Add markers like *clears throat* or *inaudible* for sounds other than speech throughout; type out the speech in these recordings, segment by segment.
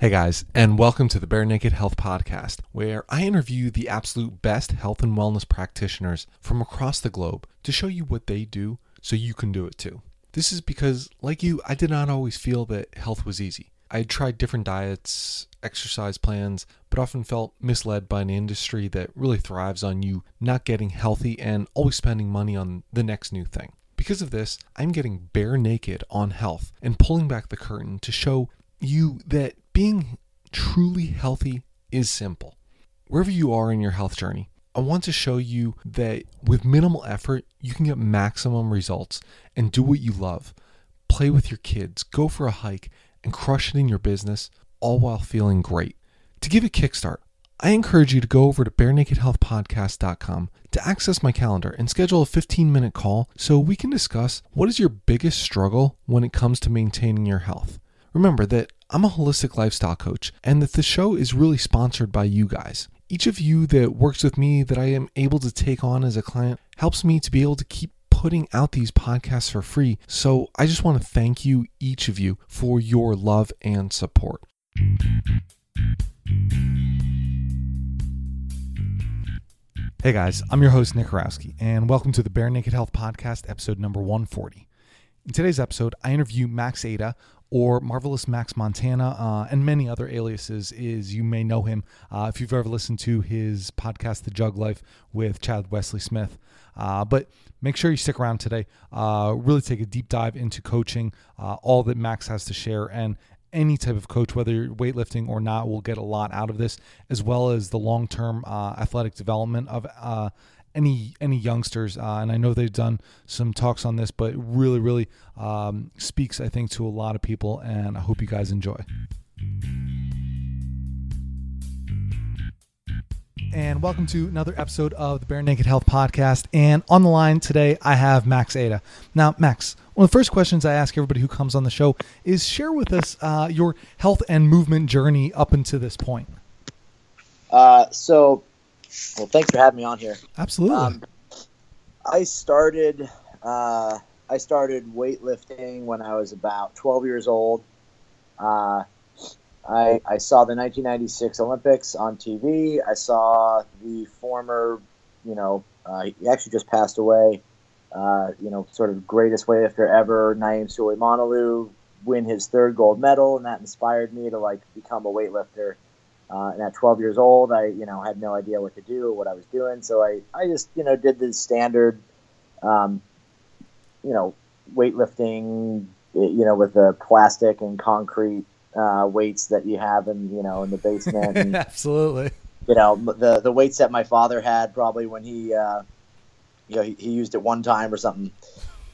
Hey guys, and welcome to the Bare Naked Health Podcast, where I interview the absolute best health and wellness practitioners from across the globe to show you what they do so you can do it too. This is because, like you, I did not always feel that health was easy. I had tried different diets, exercise plans, but often felt misled by an industry that really thrives on you not getting healthy and always spending money on the next new thing. Because of this, I'm getting bare naked on health and pulling back the curtain to show you that being truly healthy is simple. Wherever you are in your health journey, I want to show you that with minimal effort, you can get maximum results and do what you love. Play with your kids, go for a hike, and crush it in your business, all while feeling great. To give a kickstart, I encourage you to go over to barenakedhealthpodcast.com to access my calendar and schedule a 15 minute call so we can discuss what is your biggest struggle when it comes to maintaining your health. Remember that I'm a holistic lifestyle coach and that the show is really sponsored by you guys. Each of you that works with me that I am able to take on as a client helps me to be able to keep putting out these podcasts for free. So I just want to thank you, each of you, for your love and support. Hey guys, I'm your host, Nick Horowski, and welcome to the Bare Naked Health Podcast, episode number 140. In today's episode, I interview Max Aita, or Marvelous Max Montana, uh, and many other aliases. Is you may know him uh, if you've ever listened to his podcast, The Jug Life, with Chad Wesley Smith. Uh, but make sure you stick around today. Uh, really take a deep dive into coaching, uh, all that Max has to share, and any type of coach, whether you're weightlifting or not, will get a lot out of this, as well as the long term uh, athletic development of any any youngsters. Uh, and I know they've done some talks on this, but really, really um, speaks, I think, to a lot of people. And I hope you guys enjoy. And welcome to another episode of the Bare Naked Health Podcast. And on the line today, I have Max Aita Now, Max, one of the first questions I ask everybody who comes on the show is share with us uh, your health and movement journey up until this point. Uh, so, well, thanks for having me on here. Absolutely. Um, I started uh, I started weightlifting when I was about 12 years old. Uh, I, I saw the 1996 Olympics on TV. I saw the former, you know, uh, he actually just passed away, uh, you know, sort of greatest weightlifter ever, Naim Süleymanoğlu, win his third gold medal, and that inspired me to like become a weightlifter. Uh, and at 12 years old, I, you know, had no idea what to do or what I was doing. So I, I just, you know, did the standard, um, you know, weightlifting, you know, with the plastic and concrete uh, weights that you have in, you know, in the basement. And, *laughs* Absolutely. You know, the the weights that my father had probably when he, uh, you know, he, he used it one time or something.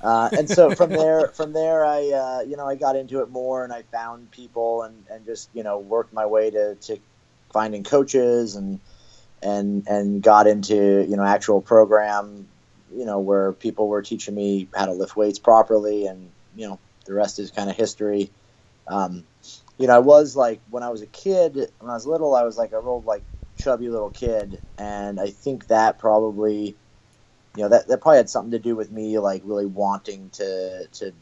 Uh, and so from there, *laughs* from there, I, uh, you know, I got into it more, and I found people, and, and just, you know, worked my way to, to finding coaches and and and got into you know actual program you know where people were teaching me how to lift weights properly and you know the rest is kind of history. Um, you know i was like when i was a kid when i was little i was like a real like chubby little kid. And i think that probably you know that, that probably had something to do with me like really wanting to to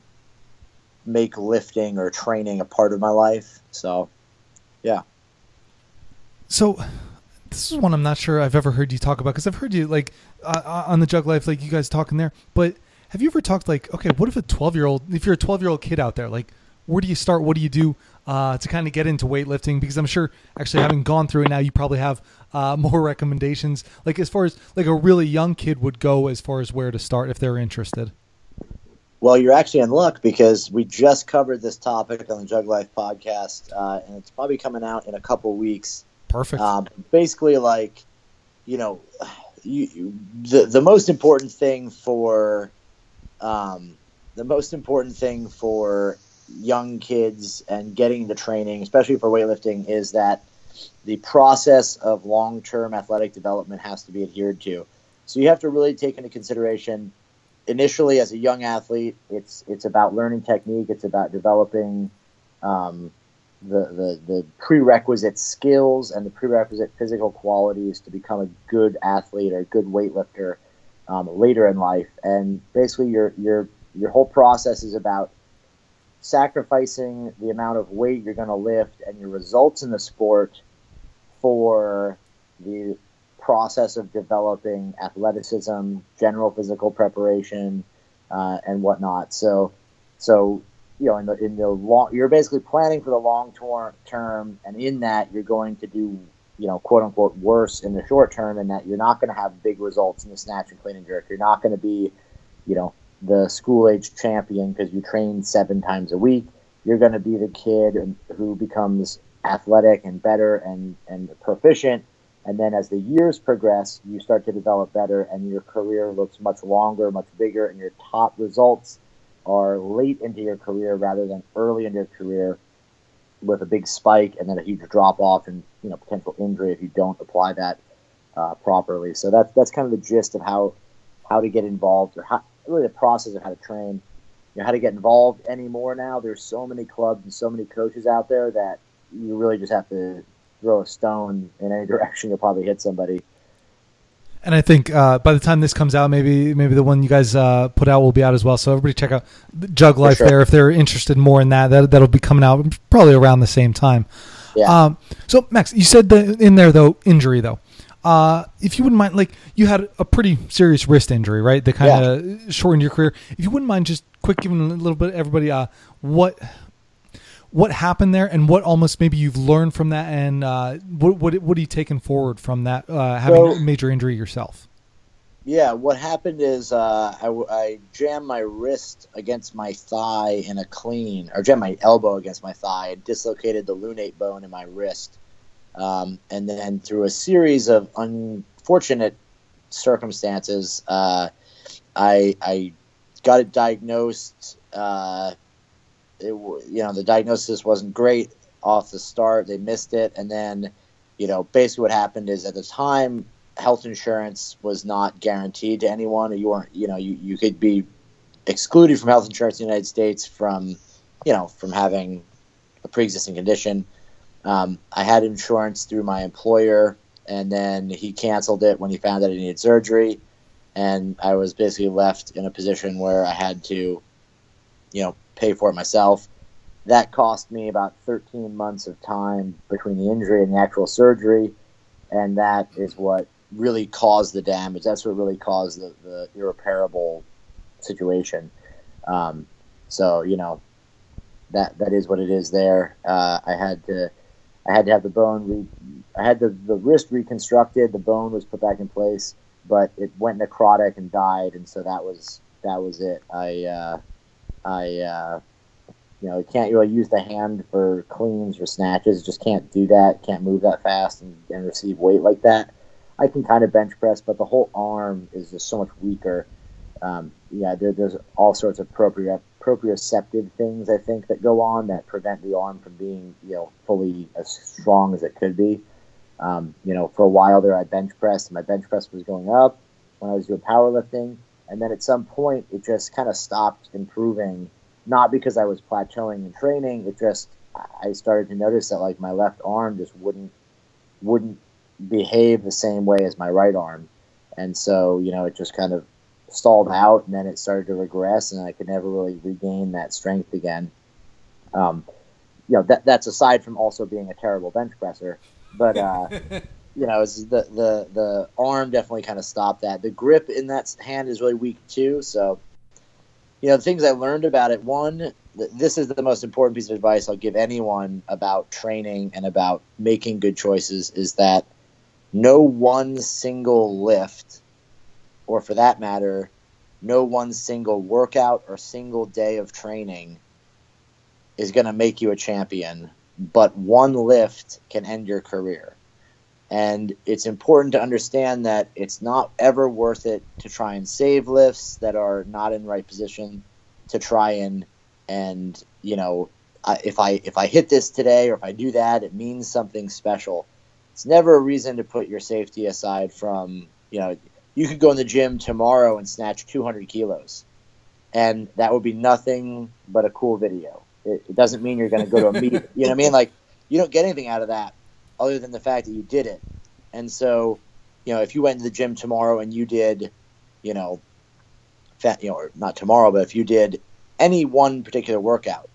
make lifting or training a part of my life. So yeah so this is one I'm not sure I've ever heard you talk about because I've heard you like uh, uh, on the Jug Life, like you guys talking there. But have you ever talked like, okay, what if a 12 year old, if you're a 12 year old kid out there, like, where do you start? What do you do uh, to kind of get into weightlifting? Because I'm sure, actually, having gone through it now, you probably have uh, more recommendations. Like as far as like a really young kid would go, as far as where to start if they're interested. Well, you're actually in luck because we just covered this topic on the Jug Life podcast, uh, and it's probably coming out in a couple weeks. Perfect. Um, basically, like you know, you, you, the the most important thing for um, the most important thing for young kids and getting the training, especially for weightlifting, is that the process of long term athletic development has to be adhered to. So you have to really take into consideration initially as a young athlete, it's it's about learning technique, it's about developing um, the, the, the prerequisite skills and the prerequisite physical qualities to become a good athlete or a good weightlifter um, later in life. And basically, your your your whole process is about sacrificing the amount of weight you're going to lift and your results in the sport for the process of developing athleticism, general physical preparation, uh, and whatnot. So, so you know, in the in the long, you're basically planning for the long term, and in that you're going to do, you know, quote unquote worse in the short term, and that you're not going to have big results in the snatch and clean and jerk. You're not going to be, you know, the school age champion because you train seven times a week. You're going to be the kid who becomes athletic and better and and proficient. And then as the years progress, you start to develop better, and your career looks much longer, much bigger, and your top results are late into your career rather than early in your career with a big spike and then a huge drop off and you know potential injury if you don't apply that uh, properly. So that's that's kind of the gist of how how to get involved or how really the process of how to train. You know, how to get involved anymore now. There's so many clubs and so many coaches out there that you really just have to throw a stone in any *laughs* direction. You'll probably hit somebody. And I think uh, by the time this comes out, maybe maybe the one you guys uh, put out will be out as well. So everybody check out Jug Life sure. there if they're interested more in that. That that'll be coming out probably around the same time. Yeah. Um, so Max, you said the, in there though injury though. Uh, if you wouldn't mind, like you had a pretty serious wrist injury, right? That kind of yeah. shortened your career. If you wouldn't mind, just quick giving a little bit everybody uh, what what happened there and what almost maybe you've learned from that and uh, what, what, what are you taking forward from that uh, having so, a major injury yourself? Yeah what happened is uh, I, I jammed my wrist against my thigh in a clean or jammed my elbow against my thigh and dislocated the lunate bone in my wrist um, and then through a series of unfortunate circumstances uh, I, I got it diagnosed uh, it, you know, the diagnosis wasn't great off the start. They missed it, and then, you know, basically what happened is at the time, health insurance was not guaranteed to anyone. You weren't, you know, you, you could be excluded from health insurance in the United States from, you know, from having a pre-existing condition. Um, I had insurance through my employer, and then he canceled it when he found that I needed surgery, and I was basically left in a position where I had to, you know, pay for it myself. That cost me about 13 months of time between the injury and the actual surgery, and that is what really caused the damage. That's what really caused the, the irreparable situation. Um, so you know, that that is what it is. There, uh, I had to, I had to have the bone. Re- I had the the wrist reconstructed. The bone was put back in place, but it went necrotic and died, and so that was that was it. I uh, I, uh, you know, can't really use the hand for cleans or snatches. Just can't do that. Can't move that fast and, and receive weight like that. I can kind of bench press, but the whole arm is just so much weaker. Um, yeah, there, there's all sorts of proprio, proprioceptive things I think that go on that prevent the arm from being, you know, fully as strong as it could be. Um, you know, for a while there, I bench pressed, and my bench press was going up when I was doing powerlifting and then at some point it just kind of stopped improving. Not because i was plateauing in training it just i started to notice that like my left arm just wouldn't wouldn't behave the same way as my right arm. And so you know it just kind of stalled out and then it started to regress and i could never really regain that strength again. Um, you know that that's aside from also being a terrible bench presser but uh, *laughs* you know, is the the the arm definitely kind of stopped that. The grip in that hand is really weak too. So, you know, the things I learned about it. One, this is the most important piece of advice I'll give anyone about training and about making good choices. Is that no one single lift, or for that matter, no one single workout or single day of training is going to make you a champion. But one lift can end your career and it's important to understand that it's not ever worth it to try and save lifts that are not in the right position to try and and you know if I if I hit this today or if I do that, it means something special. It's never a reason to put your safety aside from you know you could go in the gym tomorrow and snatch 200 kilos, and that would be nothing but a cool video. It, it doesn't mean you're going to go to a meet. *laughs* You know what I mean? Like you don't get anything out of that other than the fact that you did it. And so, you know, if you went to the gym tomorrow and you did, you know, fat, you know, or not tomorrow, but if you did any one particular workout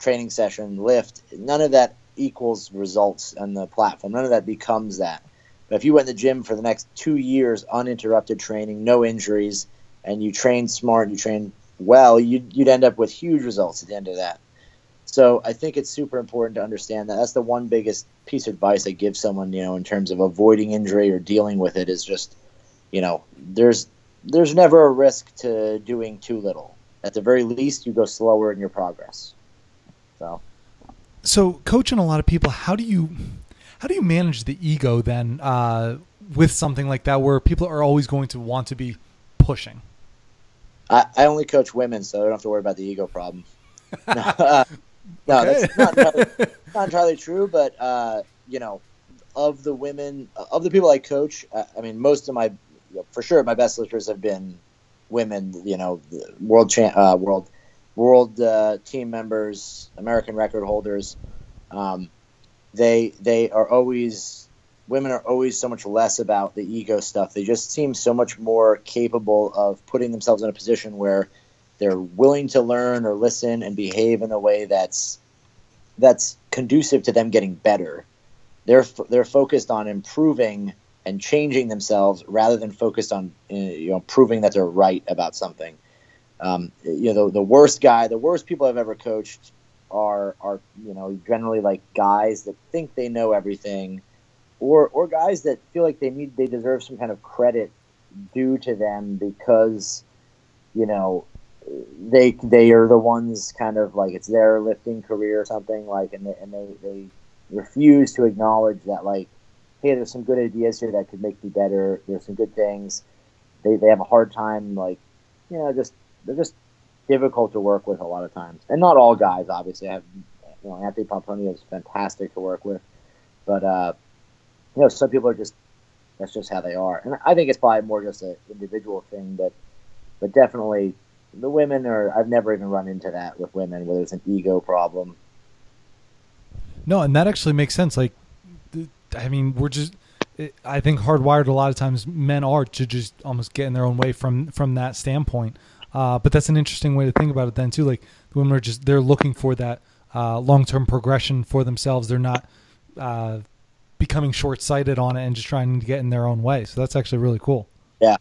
training session, lift, none of that equals results on the platform. None of that becomes that. But if you went to the gym for the next two years, uninterrupted training, no injuries, and you train smart, you train well, you'd, you'd end up with huge results at the end of that. So I think it's super important to understand that. That's the one biggest piece of advice I give someone, you know, in terms of avoiding injury or dealing with it is just, you know, there's there's never a risk to doing too little. At the very least, you go slower in your progress. So, so coaching a lot of people, how do you how do you manage the ego then uh, with something like that, where people are always going to want to be pushing? I, I only coach women, so I don't have to worry about the ego problem. *laughs* *laughs* no, uh, okay. that's not entirely, *laughs* not entirely, true, but uh, you know, of the women, of the people I coach, uh, I mean, most of my you know, for sure, my best lifters have been women. You know, world cha- uh, world world uh, team members, American record holders. Um, they they are always women are always so much less about the ego stuff. They just seem so much more capable of putting themselves in a position where they're willing to learn or listen and behave in a way that's that's conducive to them getting better. They're they're focused on improving and changing themselves rather than focused on uh, you know proving that they're right about something. Um, you know, the, the worst guy, the worst people I've ever coached are are you know generally like guys that think they know everything, or or guys that feel like they need they deserve some kind of credit due to them because you know they they are the ones kind of like it's their lifting career or something like and they, and they, they refuse to acknowledge that like hey, there's some good ideas here that could make me better. There's some good things. They, they have a hard time, like, you know, just they're just difficult to work with a lot of times. And not all guys, obviously. I have, you know, Anthony Pomponio is fantastic to work with, but uh, you know, some people are just that's just how they are. And I think it's probably more just an individual thing, but but definitely the women are. I've never even run into that with women where there's an ego problem. No, and that actually makes sense. Like I mean, we're just. I think hardwired a lot of times men are to just almost get in their own way from from that standpoint. Uh, but that's an interesting way to think about it then too. Like the women are just they're looking for that uh, long term progression for themselves. They're not uh, becoming short sighted on it and just trying to get in their own way. So that's actually really cool. Yeah,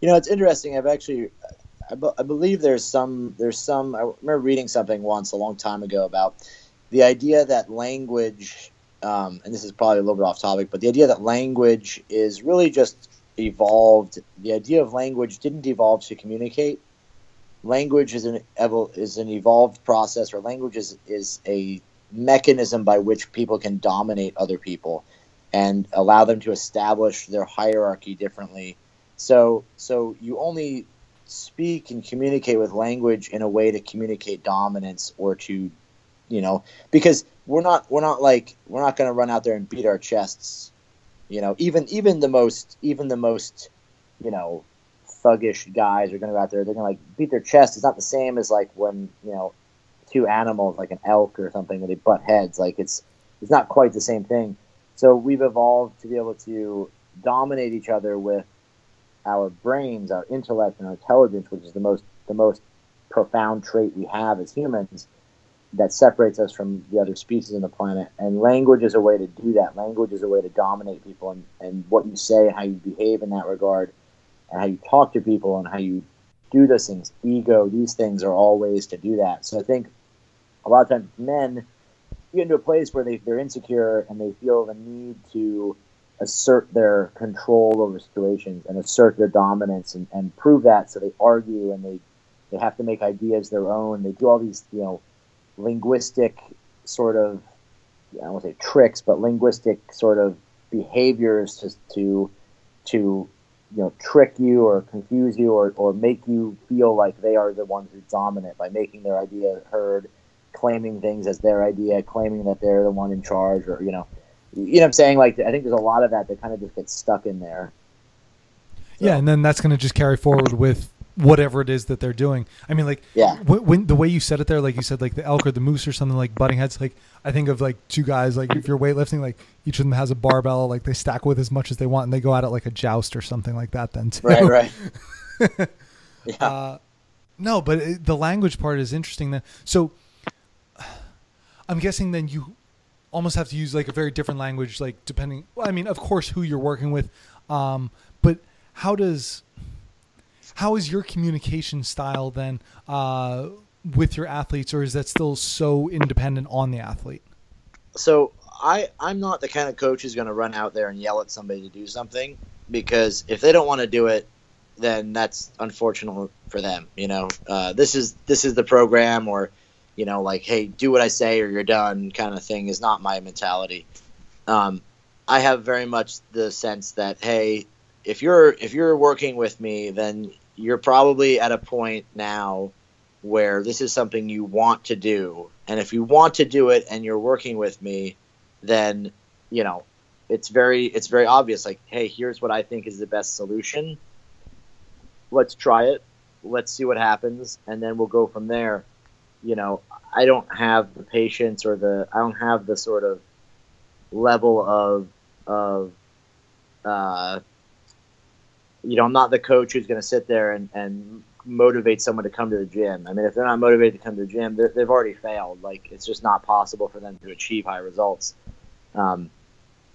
you know it's interesting. I've actually I, I believe there's some there's some I remember reading something once a long time ago about the idea that language um, and this is probably a little bit off topic, but the idea that language is really just evolved. The idea of language didn't evolve to communicate. Language is an is an evolved process, or language is, is a mechanism by which people can dominate other people and allow them to establish their hierarchy differently. So, so you only speak and communicate with language in a way to communicate dominance or to, you know, because we're not we're not like we're not going to run out there and beat our chests. You know, even even the most even the most you know thuggish guys are going to go out there. They're going to like beat their chest. It's not the same as like when you know two animals like an elk or something where they butt heads. Like it's it's not quite the same thing. So we've evolved to be able to dominate each other with our brains, our intellect, and our intelligence, which is the most the most profound trait we have as humans that separates us from the other species on the planet. And language is a way to do that. Language is a way to dominate people, and, and what you say, how you behave in that regard, and how you talk to people, and how you do those things. Ego, these things are all ways to do that. So I think a lot of times men get into a place where they, they're insecure and they feel the need to assert their control over situations and assert their dominance and, and prove that. So they argue and they, they have to make ideas their own. They do all these, you know, linguistic sort of I don't want to say tricks, but linguistic sort of behaviors to to to you know trick you or confuse you or, or make you feel like they are the ones who dominate by making their idea heard, claiming things as their idea, claiming that they're the one in charge, or you know, you know what I'm saying? Like I think there's a lot of that that kind of just gets stuck in there. So. Yeah, and then that's going to just carry forward with whatever it is that they're doing. I mean, like, yeah, when, when, the way you said it there, like you said, like the elk or the moose or something like butting heads. Like, I think of like two guys. Like, if you're weightlifting, like each of them has a barbell. Like they stack with as much as they want, and they go at it like a joust or something like that. Then too. Right, right. *laughs* yeah. Uh, no, but it, the language part is interesting. Then, so I'm guessing then you almost have to use like a very different language, like depending. Well, I mean, of course, who you're working with, um, but how does how is your communication style then uh, with your athletes, or is that still so independent on the athlete? So I I'm not the kind of coach who's going to run out there and yell at somebody to do something because if they don't want to do it, then that's unfortunate for them. You know, uh, this is this is the program, or you know, like hey, do what I say or you're done, kind of thing is not my mentality. Um, I have very much the sense that hey, if you're if you're working with me, then you're probably at a point now where this is something you want to do, and if you want to do it and you're working with me, then you know it's very it's very obvious like hey here's what i think is the best solution. Let's try it. Let's see what happens. And then we'll go from there you know i don't have the patience or the i don't have the sort of level of of uh, you know i'm not the coach who's going to sit there and, and motivate someone to come to the gym. I mean if they're not motivated to come to the gym they've already failed. Like it's just not possible for them to achieve high results. Um,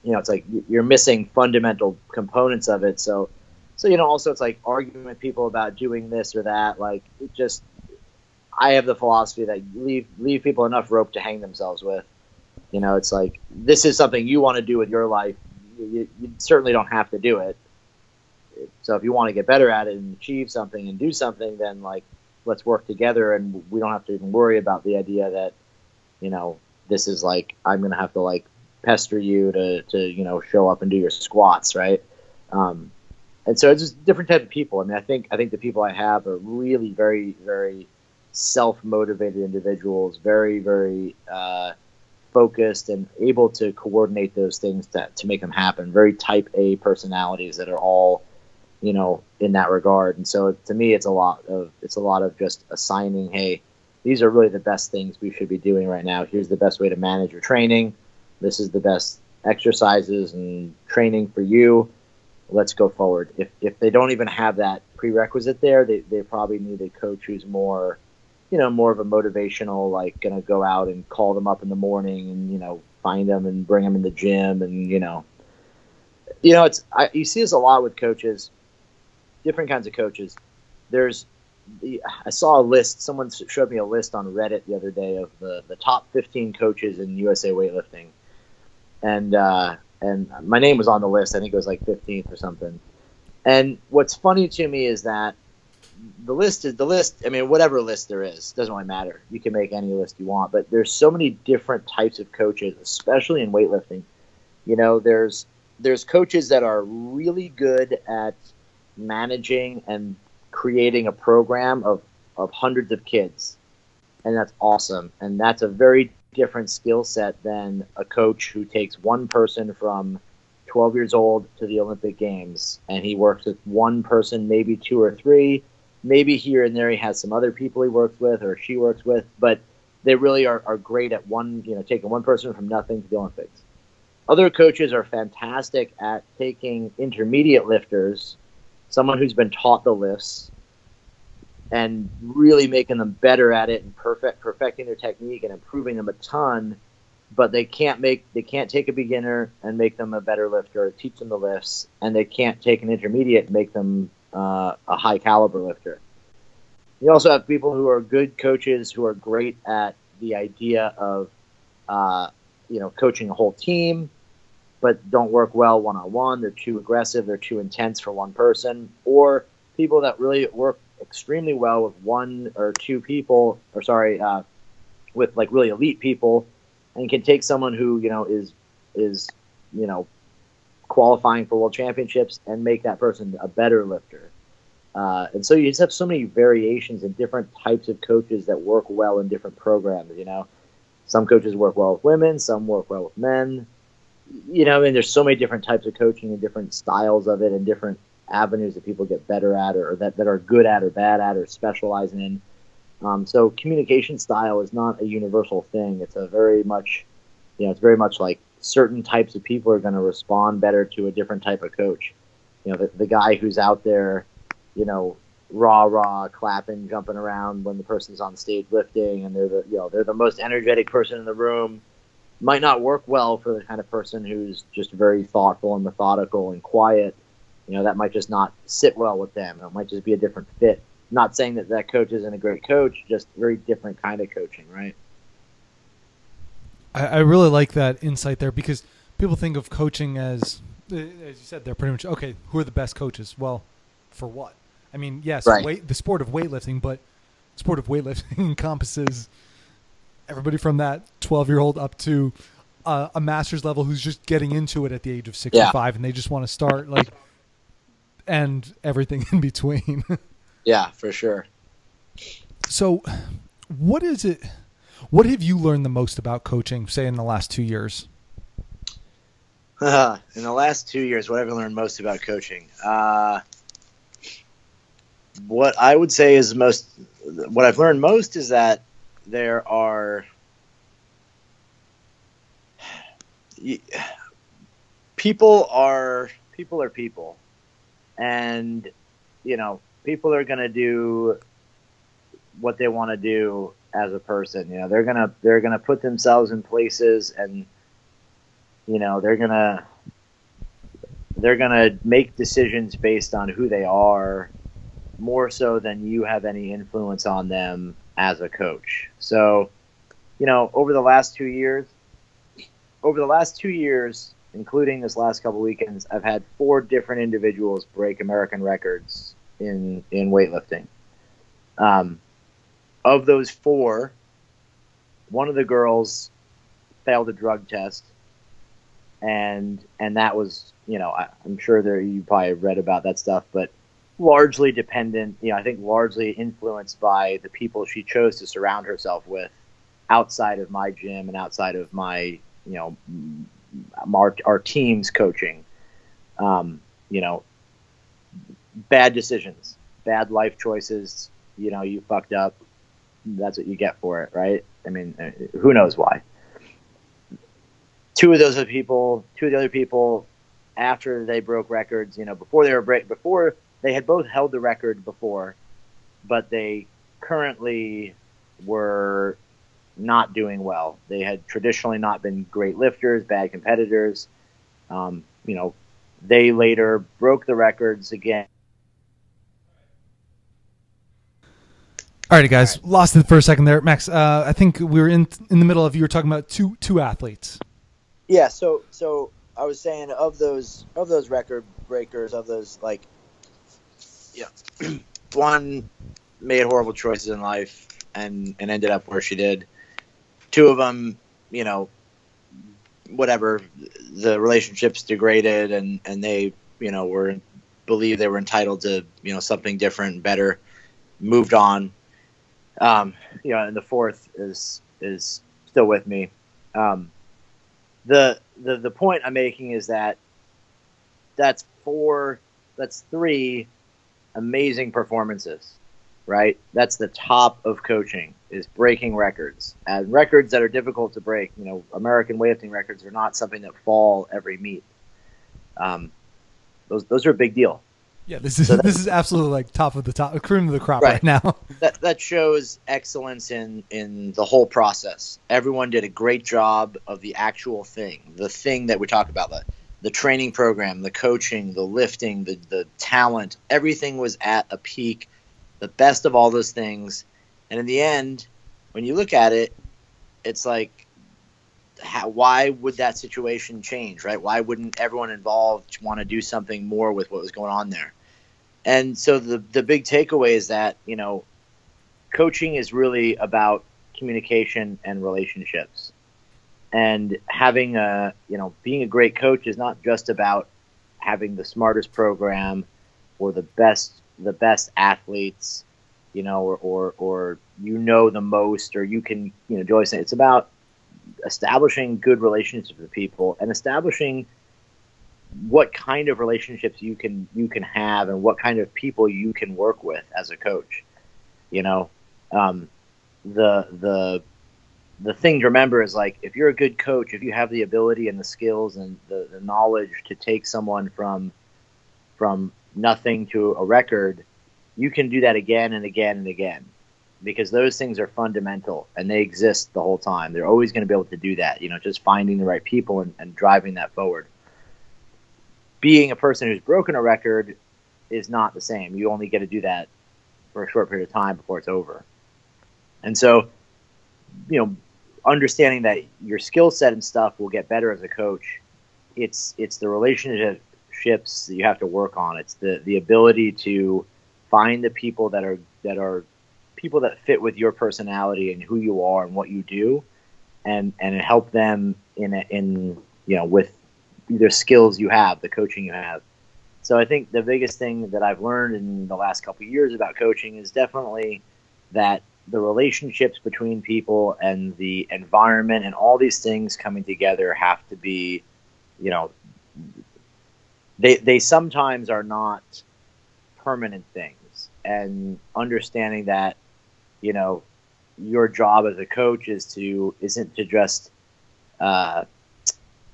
you know it's like you're missing fundamental components of it. So so you know also it's like arguing with people about doing this or that. Like it just i have the philosophy that leave leave people enough rope to hang themselves with. You know it's like this is something you want to do with your life. You, you certainly don't have to do it. So if you want to get better at it and achieve something and do something then like let's work together and we don't have to even worry about the idea that you know this is like i'm gonna have to like pester you to, to you know show up and do your squats right? Um, and so it's just different type of people. I mean, I think I think the people I have are really very very self motivated individuals, very very uh, focused and able to coordinate those things to to make them happen. Very type A personalities that are all you know in that regard. And so to me, it's a lot of it's a lot of just assigning, hey, these are really the best things we should be doing right now. Here's the best way to manage your training. This is the best exercises and training for you let's go forward. If if they don't even have that prerequisite there, they, they probably need a coach who's more, you know, more of a motivational, like gonna go out and call them up in the morning and you know find them and bring them in the gym and you know, you know it's I, you see this a lot with coaches, different kinds of coaches. There's I saw a list. Someone showed me a list on Reddit the other day of the, the top 15 coaches in USA weightlifting, and uh, and my name was on the list. I think it was like 15th or something. And what's funny to me is that the list is the list. I mean, whatever list there is, doesn't really matter. You can make any list you want, but there's so many different types of coaches, especially in weightlifting. You know, there's there's coaches that are really good at managing and creating a program of of hundreds of kids, and that's awesome. And that's a very different skill set than a coach who takes one person from 12 years old to the Olympic Games and he works with one person, maybe two or three. Maybe here and there he has some other people he works with or she works with, but they really are, are great at one, you know, taking one person from nothing to the Olympics. Other coaches are fantastic at taking intermediate lifters, someone who's been taught the lifts, and really making them better at it and perfect perfecting their technique and improving them a ton but they can't make they can't take a beginner and make them a better lifter or teach them the lifts and they can't take an intermediate and make them uh, a high caliber lifter. You also have people who are good coaches who are great at the idea of uh, you know coaching a whole team but don't work well one on one they're too aggressive. They're too intense for one person. Or people that really work extremely well with one or two people, or sorry, uh, with like really elite people, and can take someone who you know is is you know qualifying for world championships and make that person a better lifter. Uh, and so you just have so many variations and different types of coaches that work well in different programs. You know, some coaches work well with women, some work well with men. You know, I mean, there's so many different types of coaching and different styles of it and different avenues that people get better at or, that, that are good at or bad at or specializing in. Um, so communication style is not a universal thing. It's a very much, you know, it's very much like certain types of people are going to respond better to a different type of coach. You know, the, the guy who's out there, you know, rah rah clapping, jumping around when the person's on stage lifting, and they're the you know they're the most energetic person in the room. Might not work well for the kind of person who's just very thoughtful and methodical and quiet. You know that might just not sit well with them. It might just be a different fit. Not saying that that coach isn't a great coach, just very different kind of coaching, right? I, I really like that insight there because people think of coaching as, as you said, they're pretty much okay. Who are the best coaches? Well, for what? I mean, yes, Right. weight, the sport of weightlifting, but the sport of weightlifting *laughs* encompasses everybody from that 12 year old up to uh, a master's level who's just getting into it at the age of 65 and they just want to start like and everything *laughs* in between. Yeah, for sure. so, what is it? What have you learned the most about coaching, say, in the last two years? in the last two years, what I've learned most about coaching? Uh, what I would say is most, what I've learned most is that there are people are people are people, and you know people are going to do what they want to do as a person. You know they're gonna they're gonna put themselves in places and you know they're gonna they're gonna make decisions based on who they are more so than you have any influence on them as a coach so you know over the last two years over the last two years including this last couple weekends i've had four different individuals break american records in in weightlifting um, of those four one of the girls failed a drug test and and that was you know I, I'm sure there you probably read about that stuff, but largely dependent, you know, I think largely influenced by the people she chose to surround herself with outside of my gym and outside of my you know our our team's coaching. Um, you know, bad decisions, bad life choices. You know, you fucked up. That's what you get for it, right? I mean, uh, who knows why? two of those other people, two of the other people, after they broke records, you know, before they were break, before they had both held the record before, but they currently were not doing well. They had traditionally not been great lifters, bad competitors. Um, you know, they later broke the records again. All right, guys, lost it for a second there, Max. Uh, I think we were in in the middle of you were talking about two two athletes. Yeah, so so I was saying of those of those record breakers of those like yeah *clears throat* one made horrible choices in life and and ended up where she did. Two of them, you know, whatever the relationships degraded and and they you know were believed they were entitled to you know something different better moved on um you know and the fourth is is still with me um the the the point I'm making is that that's four, that's three amazing performances, right? That's the top of coaching is breaking records and records that are difficult to break. You know, American weightlifting records are not something that fall every meet. Um, those those are a big deal. Yeah, this is So that- this is absolutely like top of the top, cream of the crop Right. right, now. *laughs* that that shows excellence in in the whole process. Everyone did a great job of the actual thing, the thing that we talk about, the the training program, the coaching, the lifting, the the talent. Everything was at a peak, the best of all those things. And in the end, when you look at it, it's like how, why would that situation change, right? Why wouldn't everyone involved want to do something more with what was going on there? And so the the big takeaway is that you know, coaching is really about communication and relationships, and having a you know being a great coach is not just about having the smartest program or the best the best athletes, you know, or or, or you know the most, or you can you know Joyce. It's about establishing good relationships with people and establishing what kind of relationships you can you can have and what kind of people you can work with as a coach you know? Um, the the the thing to remember is like if you're a good coach if you have the ability and the skills and the, the knowledge to take someone from from nothing to a record you can do that again and again and again because those things are fundamental and they exist the whole time. They're always going to be able to do that, you know, just finding the right people and, and driving that forward. Being a person who's broken a record is not the same. You only get to do that for a short period of time before it's over. And so, you know, understanding that your skill set and stuff will get better as a coach. It's it's the relationships that you have to work on. It's the the ability to find the people that are that are people that fit with your personality and who you are and what you do, and and help them in a, in you know with either skills you have, the coaching you have. So I think the biggest thing that I've learned in the last couple years about coaching is definitely that the relationships between people and the environment and all these things coming together have to be, you know, they they sometimes are not permanent things, and understanding that, you know, your job as a coach is to isn't to just, uh,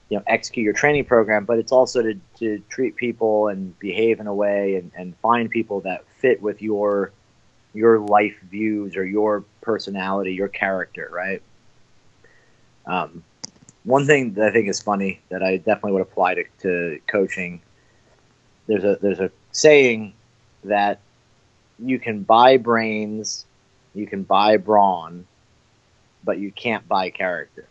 you know, execute your training program, but it's also to to treat people and behave in a way and, and find people that fit with your your life views or your personality, your character, right? Um, one thing that I think is funny that I definitely would apply to, to coaching. There's a there's a saying that you can buy brains, you can buy brawn, but you can't buy character.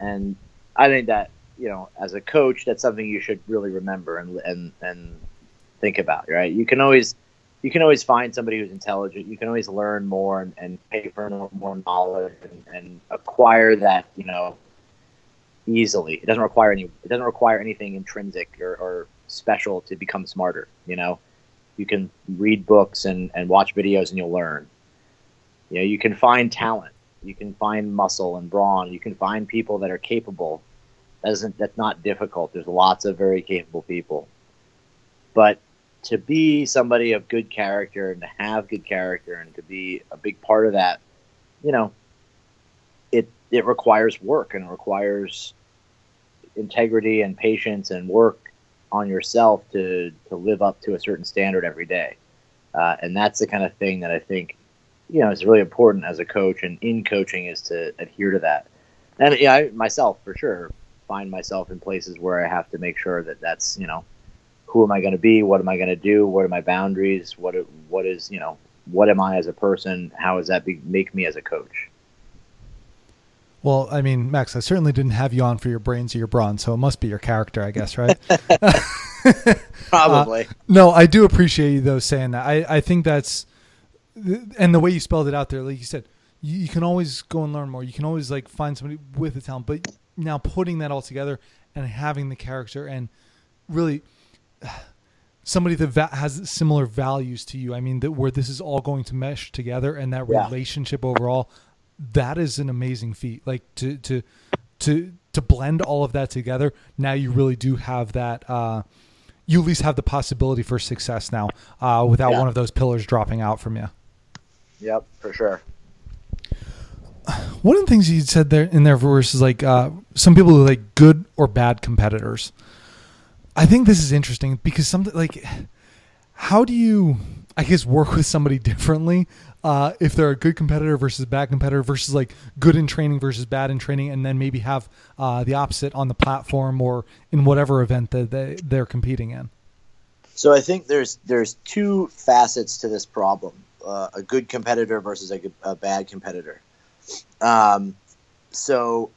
And I think that you know, as a coach, that's something you should really remember and and and think about. Right? You can always you can always find somebody who's intelligent. You can always learn more and, and pay for more knowledge and, and acquire that, you know, easily. It doesn't require any. It doesn't require anything intrinsic or, or special to become smarter. You know, you can read books and, and watch videos and you'll learn. You know, you can find talent. You can find muscle and brawn. You can find people that are capable. That isn't that's not difficult. There's lots of very capable people, but to be somebody of good character and to have good character and to be a big part of that, you know, it it requires work and it requires integrity and patience and work on yourself to to live up to a certain standard every day. Uh, and that's the kind of thing that I think, you know, is really important as a coach and in coaching is to adhere to that. And yeah, I myself for sure find myself in places where I have to make sure that that's you know who am I going to be? What am I going to do? What are my boundaries? What what is you know what am I as a person? How does that be, make me as a coach? Well, I mean, Max, I certainly didn't have you on for your brains or your brawn, so it must be your character, I guess, right? *laughs* Probably. Uh, no, I do appreciate you though saying that. I I think that's and the way you spelled it out there, like you said, you, you can always go and learn more. You can always like find somebody with a talent, but now putting that all together and having the character and really *sighs* somebody that va- has similar values to you. I mean, that where this is all going to mesh together and that yeah. relationship overall, that is an amazing feat. Like to to to to blend all of that together. Now you really do have that. Uh, you at least have the possibility for success now, uh, without yeah. one of those pillars dropping out from you. Yep, for sure. One of the things you said there in their verse is like uh, some people are like good or bad competitors. I think this is interesting because something like how do you I guess work with somebody *laughs* differently uh, if they're a good competitor versus a bad competitor versus like good in training versus bad in training, and then maybe have uh, the opposite on the platform or in whatever event that they, they're competing in. So I think there's there's two facets to this problem: uh, a good competitor versus a, a bad competitor. Um, so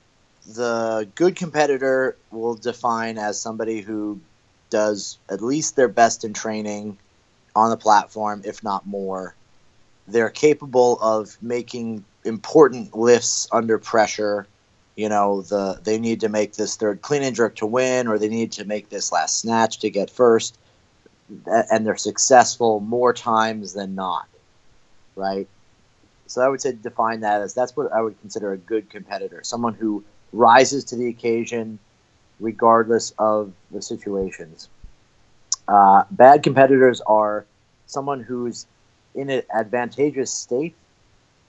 the good competitor will define as somebody who does at least their best in training on the platform, if not more. They're capable of making important lifts under pressure. You know, the they need to make this third clean and jerk to win, or they need to make this last snatch to get first, and they're successful more times than not. Right. So I would say define that as that's what I would consider a good competitor, someone who rises to the occasion, regardless of the situations. Uh, bad competitors are someone who's in an advantageous state.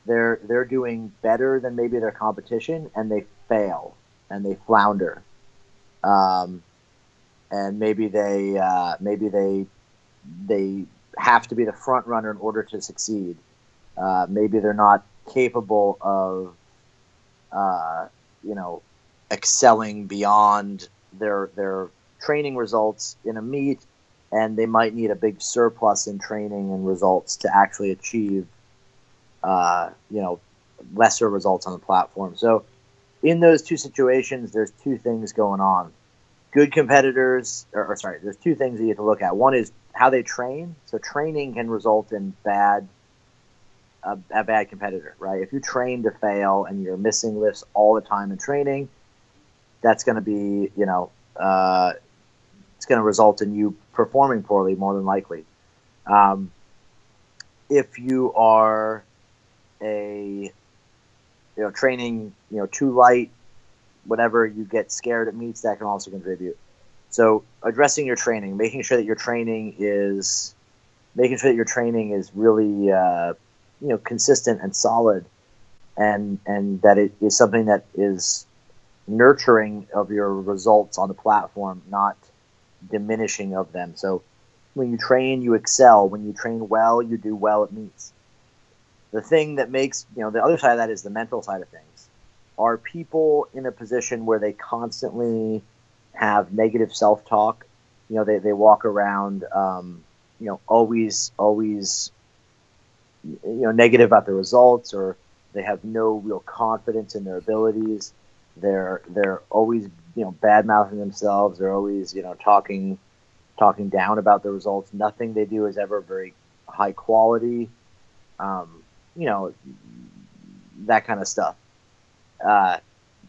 They're they're doing better than maybe their competition, and they fail and they flounder. Um, and maybe they uh, maybe they they have to be the front runner in order to succeed. Uh, maybe they're not capable of, uh, you know, excelling beyond their their training results in a meet, and they might need a big surplus in training and results to actually achieve, uh, you know, lesser results on the platform. So, in those two situations, there's two things going on. Good competitors, or, or sorry, there's two things that you have to look at. One is how they train. So, training can result in bad a, a, bad competitor, right? If you train to fail and you're missing lifts all the time in training, that's going to be, you know, uh, it's going to result in you performing poorly more than likely. Um, if you are a, you know, training, you know, too light, whatever, you get scared at meets, that can also contribute. So addressing your training, making sure that your training is, making sure that your training is really, uh, you know, consistent and solid, and and that it is something that is nurturing of your results on the platform, not diminishing of them. So when you train, you excel. When you train well, you do well at meets. The thing that makes, you know, the other side of that is the mental side of things. Are people in a position where they constantly have negative self talk? You know, they, they walk around, um, you know, always, always, you know, negative about the results or they have no real confidence in their abilities they're they're always you know bad mouthing themselves. They're always you know talking talking down about the results. Nothing they do is ever very high quality. Um, you know that kind of stuff. Uh,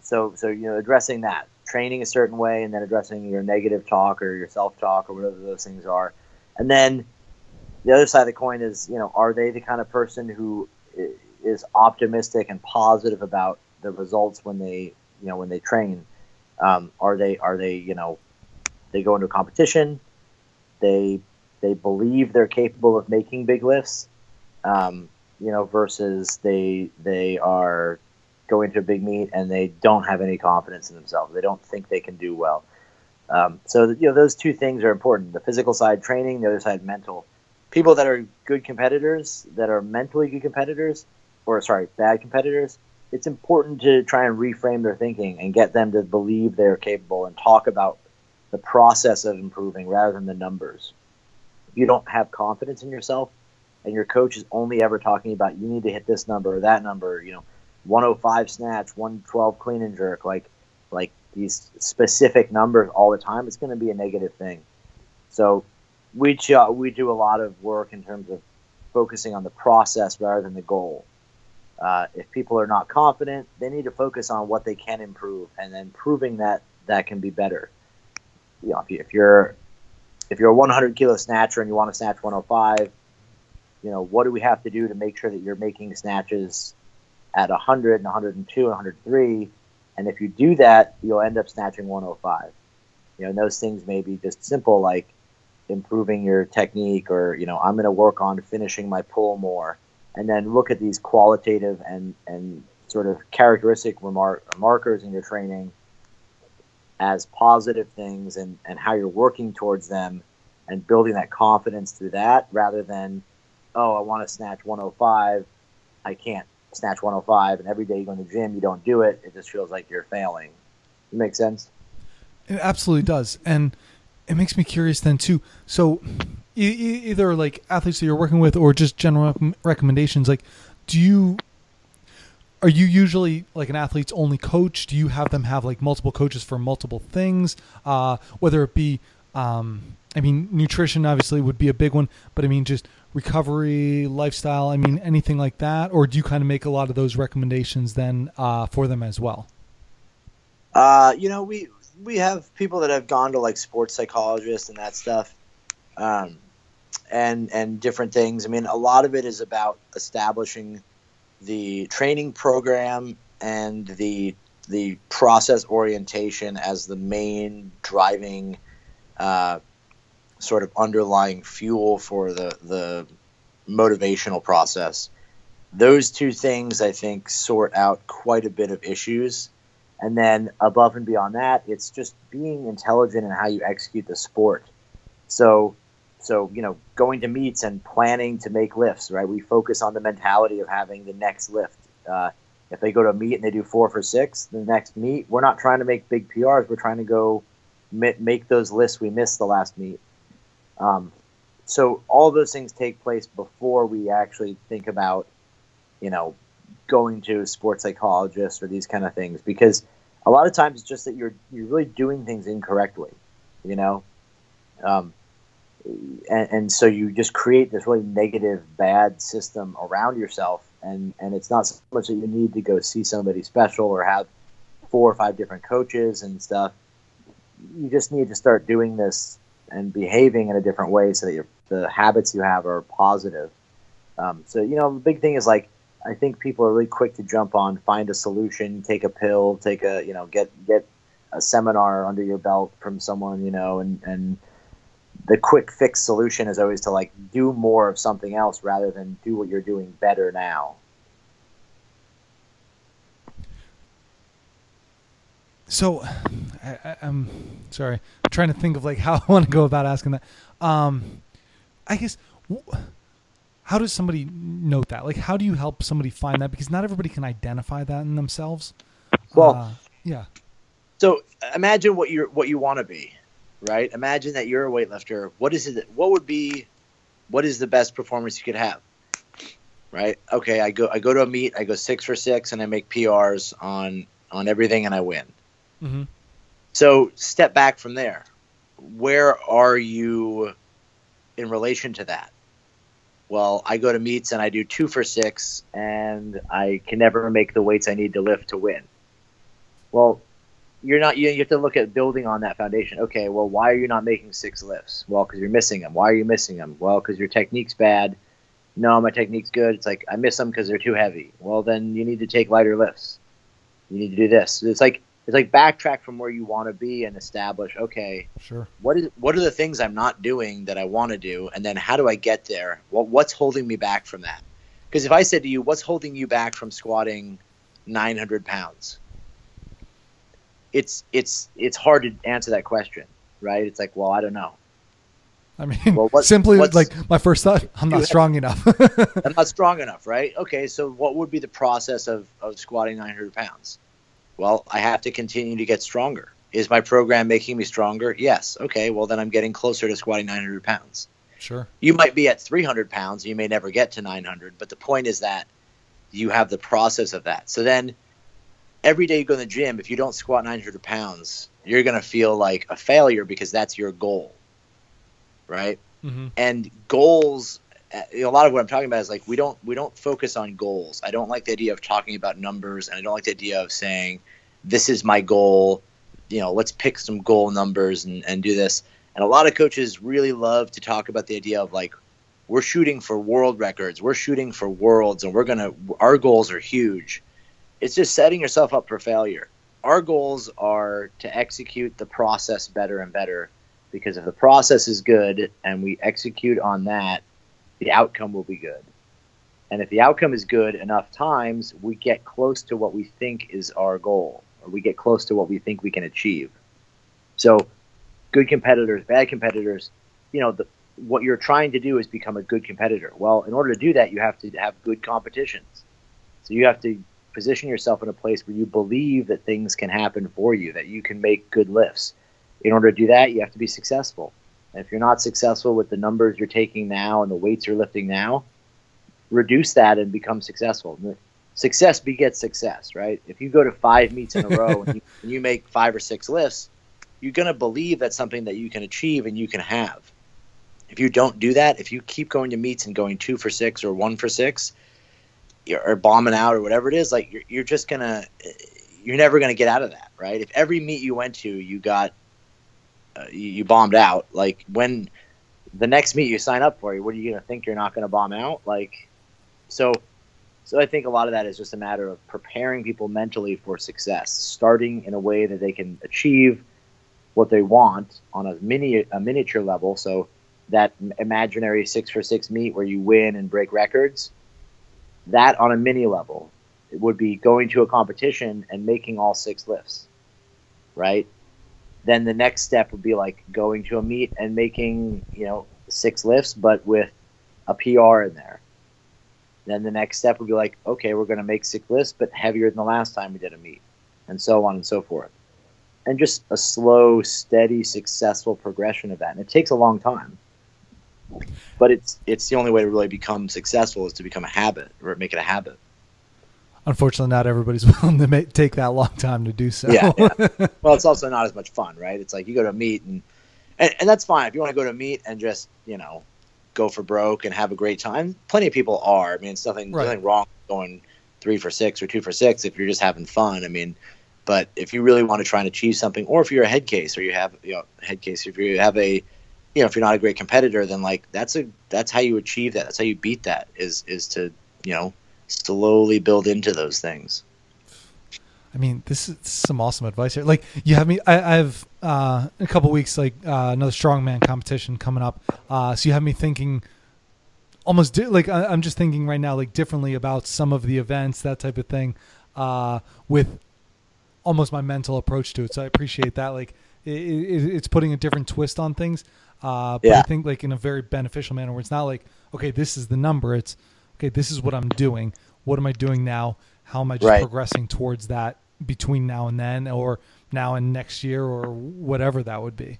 so so you know addressing that training a certain way and then addressing your negative talk or your self talk or whatever those things are, and then the other side of the coin is you know are they the kind of person who is optimistic and positive about the results when they you know when they train um, are they are they you know they go into a competition they they believe they're capable of making big lifts um, you know versus they they are going to a big meet and they don't have any confidence in themselves. They don't think they can do well. Um, so you know those two things are important. The physical side training the other side mental. People that are good competitors that are mentally good competitors or sorry bad competitors it's important to try and reframe their thinking and get them to believe they're capable and talk about the process of improving rather than the numbers. If you don't have confidence in yourself and your coach is only ever talking about you need to hit this number or that number, you know, 105 snatch, 112 clean and jerk, like like these specific numbers all the time, it's going to be a negative thing. So we ch- we do a lot of work in terms of focusing on the process rather than the goal. Uh, if people are not confident, they need to focus on what they can improve, and then proving that that can be better. You know, if, you, are if you're a 100 kilo snatcher and you want to snatch 105, you know, what do we have to do to make sure that you're making snatches at 100 and 102 and 103? And if you do that, you'll end up snatching 105. You know, and those things may be just simple like improving your technique, or you know, I'm going to work on finishing my pull more and then look at these qualitative and, and sort of characteristic remark, markers in your training as positive things and, and how you're working towards them and building that confidence through that rather than, oh, I want to snatch 105. I can't snatch 105. And every day you go in the gym, you don't do it. It just feels like you're failing. It makes sense? It absolutely does. And it makes me curious then, too. So either like athletes that you're working with or just general recommendations like do you are you usually like an athlete's only coach? Do you have them have like multiple coaches for multiple things? Uh, whether it be um, i mean nutrition obviously would be a big one but i mean just recovery lifestyle i mean anything like that? Or do you kind of make a lot of those recommendations then uh, for them as well? Uh, you know we we have people that have gone to like sports psychologists and that stuff. Um, and and different things. I mean, a lot of it is about establishing the training program and the the process orientation as the main driving uh, sort of underlying fuel for the the motivational process. Those two things, I think, sort out quite a bit of issues. And then above and beyond that, it's just being intelligent in how you execute the sport. So so you know, going to meets and planning to make lifts, right? We focus on the mentality of having the next lift. Uh, if they go to a meet and they do four for six, the next meet, we're not trying to make big PRs. We're trying to go make those lists we missed the last meet. Um, so all those things take place before we actually think about, you know, going to sports psychologist or these kind of things because a lot of times it's just that you're you're really doing things incorrectly, you know, um, and, and so you just create this really negative, bad system around yourself, and and it's not so much that you need to go see somebody special or have four or five different coaches and stuff. You just need to start doing this and behaving in a different way so that your, the habits you have are positive. Um, so you know, the big thing is like I think people are really quick to jump on, find a solution, take a pill, take a you know, get get a seminar under your belt from someone, you know, and and the quick fix solution is always to like do more of something else rather than do what you're doing better now. So, I, am sorry. I'm trying to think of like *laughs* how I want to go about asking that. Um, I guess how does somebody note that? Like, how do you help somebody find that? Because not everybody can identify that in themselves. Well, uh, yeah. So imagine what you what you want to be, right? Imagine that you're a weightlifter. What is it? What would be? What is the best performance you could have? Right? Okay, I go I go to a meet. I go six for six, and I make PRs on on everything, and I win. Mm-hmm. So step back from there. Where are you in relation to that? well, I go to meets and I do two for six, and I can never make the weights I need to lift to win. Well, you're not. You, have to look at building on that foundation. Okay, well, why are you not making six lifts? Well, because you're missing them. Why are you missing them? Well, because your technique's bad. No, my technique's good. It's like I miss them because they're too heavy. Well, then you need to take lighter lifts. You need to do this. It's like it's like backtrack from where you want to be and establish okay sure what is what are the things i'm not doing that i want to do and then how do i get there what, what's holding me back from that because if i said to you what's holding you back from squatting 900 pounds it's it's it's hard to answer that question right it's like well i don't know I mean, well, what, simply like my first thought, I'm not strong enough. I'm not strong enough, right? Okay, so what would be the process of, of squatting 900 pounds? Well, I have to continue to get stronger. Is my program making me stronger? Yes. Okay, well, then I'm getting closer to squatting 900 pounds. Sure. You might be at 300 pounds. You may never get to 900, but the point is that you have the process of that. So then every day you go in the gym, if you don't squat 900 pounds, you're going to feel like a failure because that's your goal. Right? Mm-hmm. And goals a lot of what I'm talking about is like we don't we don't focus on goals. I don't like the idea of talking about numbers, and I don't like the idea of saying this is my goal. You know, let's pick some goal numbers and, and do this. And a lot of coaches really love to talk about the idea of like we're shooting for world records, we're shooting for worlds, and we're gonna our goals are huge. It's just setting yourself up for failure. Our goals are to execute the process better and better because if the process is good and we execute on that the outcome will be good. And if the outcome is good enough times, we get close to what we think is our goal, or we get close to what we think we can achieve. So, good competitors, bad competitors, you know, the, what you're trying to do is become a good competitor. Well, in order to do that, you have to have good competitions. So, you have to position yourself in a place where you believe that things can happen for you, that you can make good lifts. In order to do that, you have to be successful. And if you're not successful with the numbers you're taking now and the weights you're lifting now, reduce that and become successful. Success begets success, right? If you go to five meets in a row and, you, and you make five or six lifts, you're going to believe that's something that you can achieve and you can have. If you don't do that, if you keep going to meets and going two for six or one for six, or bombing out or whatever it is, like you're, you're just gonna, you're never gonna get out of that, right? If every meet you went to, you got uh, you, you, bombed out. Like when the next meet you sign up for, what are you to think you're not to bomb out? Like, so, so I think a lot of that is just a matter of preparing people mentally for success, starting in a way that they can achieve what they want on a mini a miniature level. So that imaginary six for six meet where you win and break records, that on a mini level, it would be going to a competition and making all six lifts, right? then the next step would be like going to a meet and making you know six lifts, but with a PR in there. Then the next step would be like, okay, we're going to make six lifts, but heavier than the last time we did a meet, and so on and so forth. And just a slow, steady, successful progression of that. And it takes a long time, but it's it's the only way to really become successful is to become a habit or make it a habit. Unfortunately, not everybody's *laughs* willing to make, take that long time to do so. Yeah, yeah. *laughs* well, it's also not as much fun, right? It's like you go to a meet and, and and that's fine if you want to go to a meet and just you know go for broke and have a great time. Plenty of people are. I mean, it's nothing Right. nothing wrong going three for six or two for six if you're just having fun. I mean, but if you really want to try and achieve something, or if you're a head case or you have you know head case, if you have a you know if you're not a great competitor, then like that's a that's how you achieve that. That's how you beat that is is to you know slowly build into those things. I mean, this is, some awesome advice here. Like, you have me. I, I have uh, a couple weeks, like uh, another strongman competition coming up. Uh, so you have me thinking, almost di- like I, I'm just thinking right now, like differently about some of the events, that type of thing, uh, with almost my mental approach to it. So I appreciate that. Like, it, it, it's putting a different twist on things. Uh, but I think like in a very beneficial manner, where it's not like, okay, this is the number. It's okay, this is what I'm doing. What am I doing now? How am I just Right. progressing towards that between now and then, or now and next year, or whatever that would be?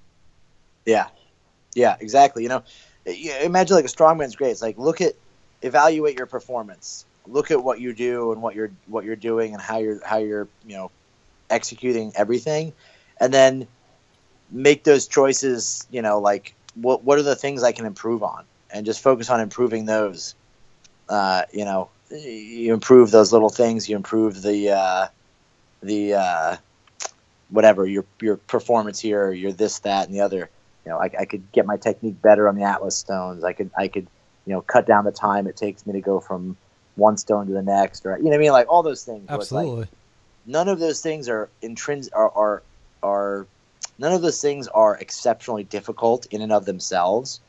Yeah, yeah, exactly. You know, imagine like a strongman's great. It's like look at, evaluate your performance. Look at what you do and what you're what you're doing and how you're how you're you know executing everything, and then make those choices. You know, like what what are the things I can improve on, and just focus on improving those. Uh, you know, you improve those little things. You improve the uh, the uh, whatever your your performance here. Your this that and the other you know, I, I could get my technique better on the Atlas stones. I could, I could, you know, cut down the time it takes me to go from one stone to the next, or you know, what I mean, like all those things. it's like, Absolutely. none of those things are intrinsic, are, are, are, none of those things are exceptionally difficult in and of themselves,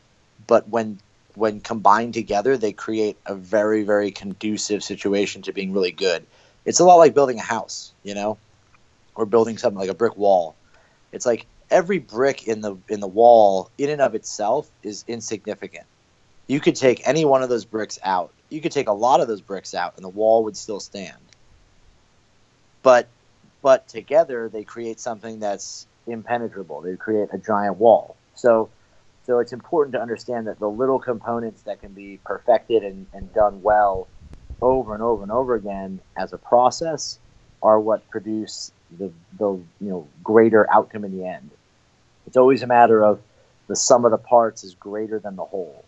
but when when combined together, they create a very, very conducive situation to being really good. It's a lot like building a house, you know, or building something like a brick wall. It's like every brick in the in the wall, in and of itself, is insignificant. You could take any one of those bricks out. You could take a lot of those bricks out, and the wall would still stand. But but together they create something that's impenetrable. They create a giant wall. So so it's important to understand that the little components that can be perfected and, and done well over and over and over again as a process are what produce the, the you know greater outcome in the end. It's always a matter of the sum of the parts is greater than the whole.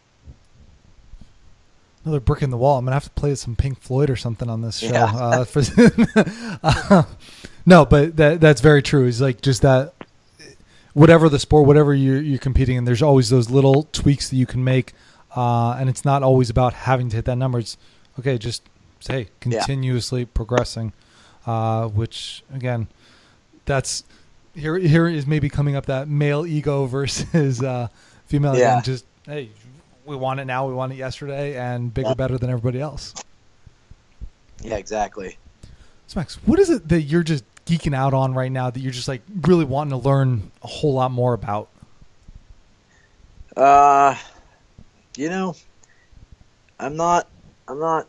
Another brick in the wall. I'm gonna have to play some Pink Floyd or something on this show. Yeah. Uh, for, *laughs* Uh, no, but that that's very true. It's like just that whatever the sport, whatever you're, you're competing in, there's always those little tweaks that you can make, uh, and it's not always about having to hit that number. It's okay, just say Yeah. continuously progressing, uh, which again, that's here. Here is maybe coming up that male ego *laughs* versus uh, female. Yeah. Again, just hey, we want it now, we want it yesterday, and bigger, Yeah. better than everybody else. Yeah, exactly. So Max, what is it that you're just geeking out on right now that you're just like really wanting to learn a whole lot more about? Uh, you know, I'm not. I'm not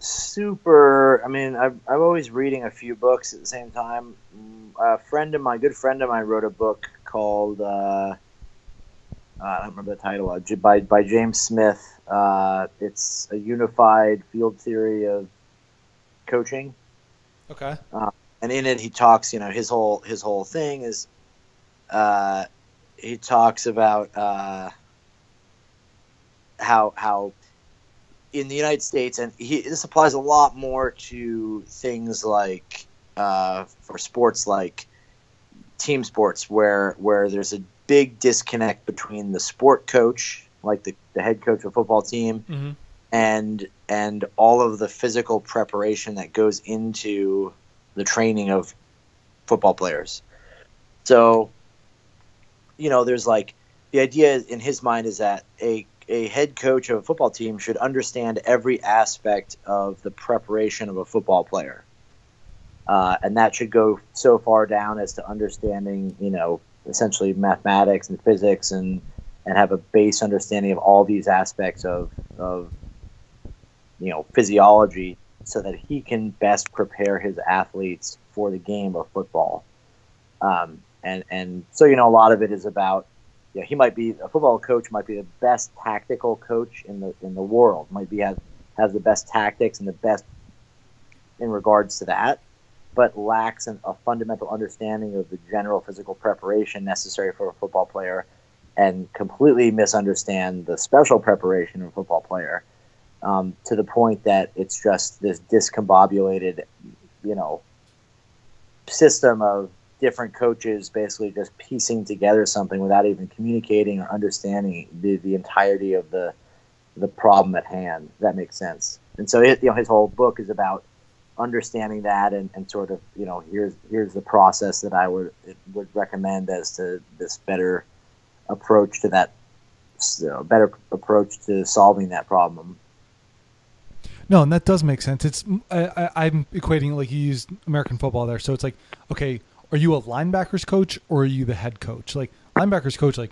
super. I mean, I've, I'm always reading a few books at the same time. Mm, A friend of mine, good friend of mine, wrote a book called. Uh, I don't remember the title. Uh, by by James Smith. Uh, it's a unified field theory of coaching Okay. And in it he talks you know his whole his whole thing is uh he talks about uh how how in the United States and he this applies a lot more to things like uh for sports like team sports where where there's a big disconnect between the sport coach like the, the head coach of a football team Mm-hmm. and and all of the physical preparation that goes into the training of football players. So, you know, there's like the idea in his mind is that a a head coach of a football team should understand every aspect of the preparation of a football player, uh, and that should go so far down as to understanding, you know, essentially mathematics and physics and and have a base understanding of all these aspects of of you know physiology so that he can best prepare his athletes for the game of football. Um, and and so you know a lot of it is about you know, he might be a football coach might be the best tactical coach in the in the world might be has has the best tactics and the best in regards to that but lacks an, a fundamental understanding of the general physical preparation necessary for a football player and completely misunderstand the special preparation of a football player um, to the point that it's just this discombobulated you know system of different coaches basically just piecing together something without even communicating or understanding the, the entirety of the the problem at hand. That makes sense. And so, it, you know, his whole book is about understanding that and, and sort of, you know, here's here's the process that I would would recommend as to this better approach to that, so better approach to solving that problem. No, and that does make sense. It's I, I, am equating like you used American football there, so it's like okay, are you a linebackers coach or are you the head coach? Like linebackers coach, like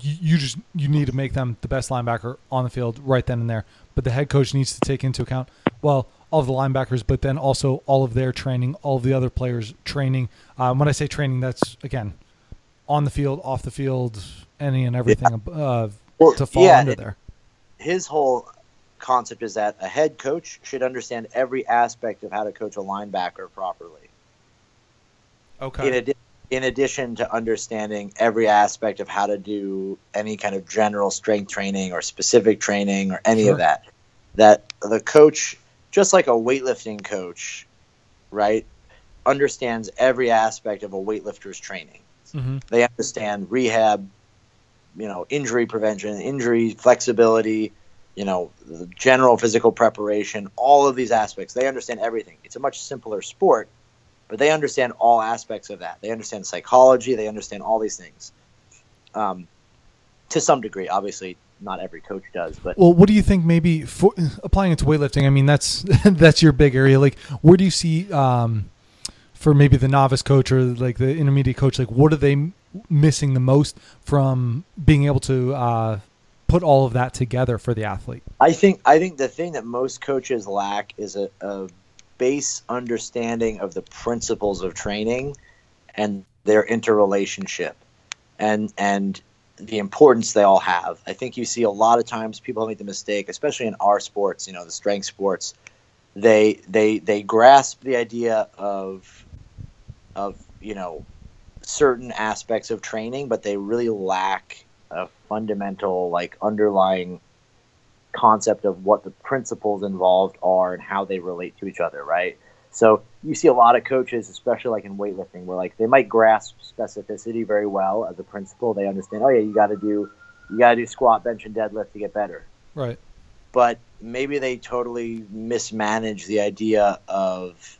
you, you just you need to make them the best linebacker on the field right then and there. But the head coach needs to take into account well all of the linebackers, but then also all of their training, all of the other players' training. Um, when I say training, that's again on the field, off the field, any and everything yeah. uh, well, to fall yeah, under there. His whole concept is that a head coach should understand every aspect of how to coach a linebacker properly. Okay. In, adi- in addition to understanding every aspect of how to do any kind of general strength training or specific training or any sure. of that, that the coach, just like a weightlifting coach, right, understands every aspect of a weightlifter's training. Mm-hmm. They understand rehab, you know, injury prevention, injury flexibility, you know, general physical preparation, all of these aspects. They understand everything. It's a much simpler sport but they understand all aspects of that. They understand psychology. They understand all these things. Um, to some degree, obviously, not every coach does. But well, what do you think? Maybe for, applying it to weightlifting. I mean, that's *laughs* that's your big area. Like, where do you see um, for maybe the novice coach or like the intermediate coach? Like, what are they missing the most from being able to uh, put all of that together for the athlete? I think I think the thing that most coaches lack is a, a base understanding of the principles of training and their interrelationship and and the importance they all have. I think you see a lot of times people make the mistake, especially in our sports, you know, the strength sports, they they they grasp the idea of of, you know, certain aspects of training, but they really lack a fundamental like underlying concept of what the principles involved are and how they relate to each other, right? So you see a lot of coaches, especially like in weightlifting, where like they might grasp specificity very well as a principle. They understand, oh yeah, you got to do, you got to do squat, bench, and deadlift to get better. Right. But maybe they totally mismanage the idea of,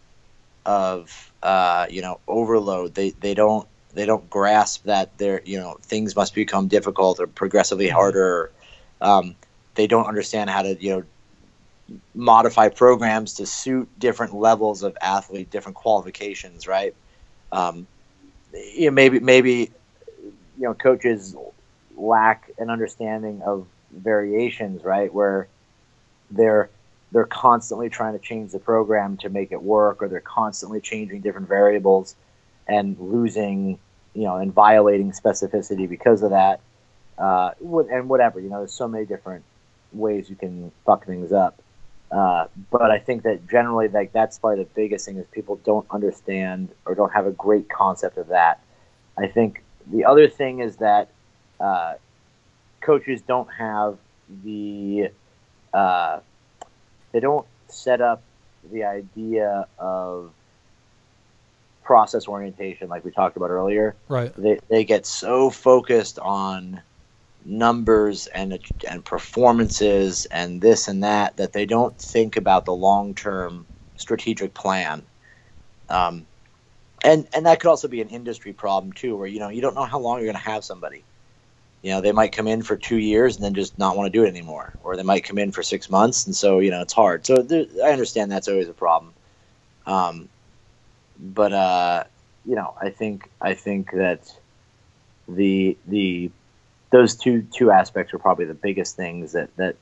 of uh, you know, overload. They they don't they don't grasp that they're you know things must become difficult or progressively mm-hmm. harder. Um, they don't understand how to you know modify programs to suit different levels of athlete, different qualifications, right? Um, you know, maybe maybe you know coaches lack an understanding of variations, right? Where they're they're constantly trying to change the program to make it work, or they're constantly changing different variables and losing, you know, and violating specificity because of that. Uh, and whatever, you know, there's so many different ways you can fuck things up. Uh, but I think that generally, like that's probably the biggest thing is people don't understand or don't have a great concept of that. I think the other thing is that uh, coaches don't have the uh, they don't set up the idea of process orientation like we talked about earlier. Right. They they get so focused on numbers and and performances and this and that that they don't think about the long term strategic plan. Um, and and that could also be an industry problem too, where you know you don't know how long you're going to have somebody. You know, they might come in for two years and then just not want to do it anymore, or they might come in for six months, and so you know it's hard. So there, I understand that's always a problem. Um, but uh, you know, I think I think that the the those two two aspects are probably the biggest things that that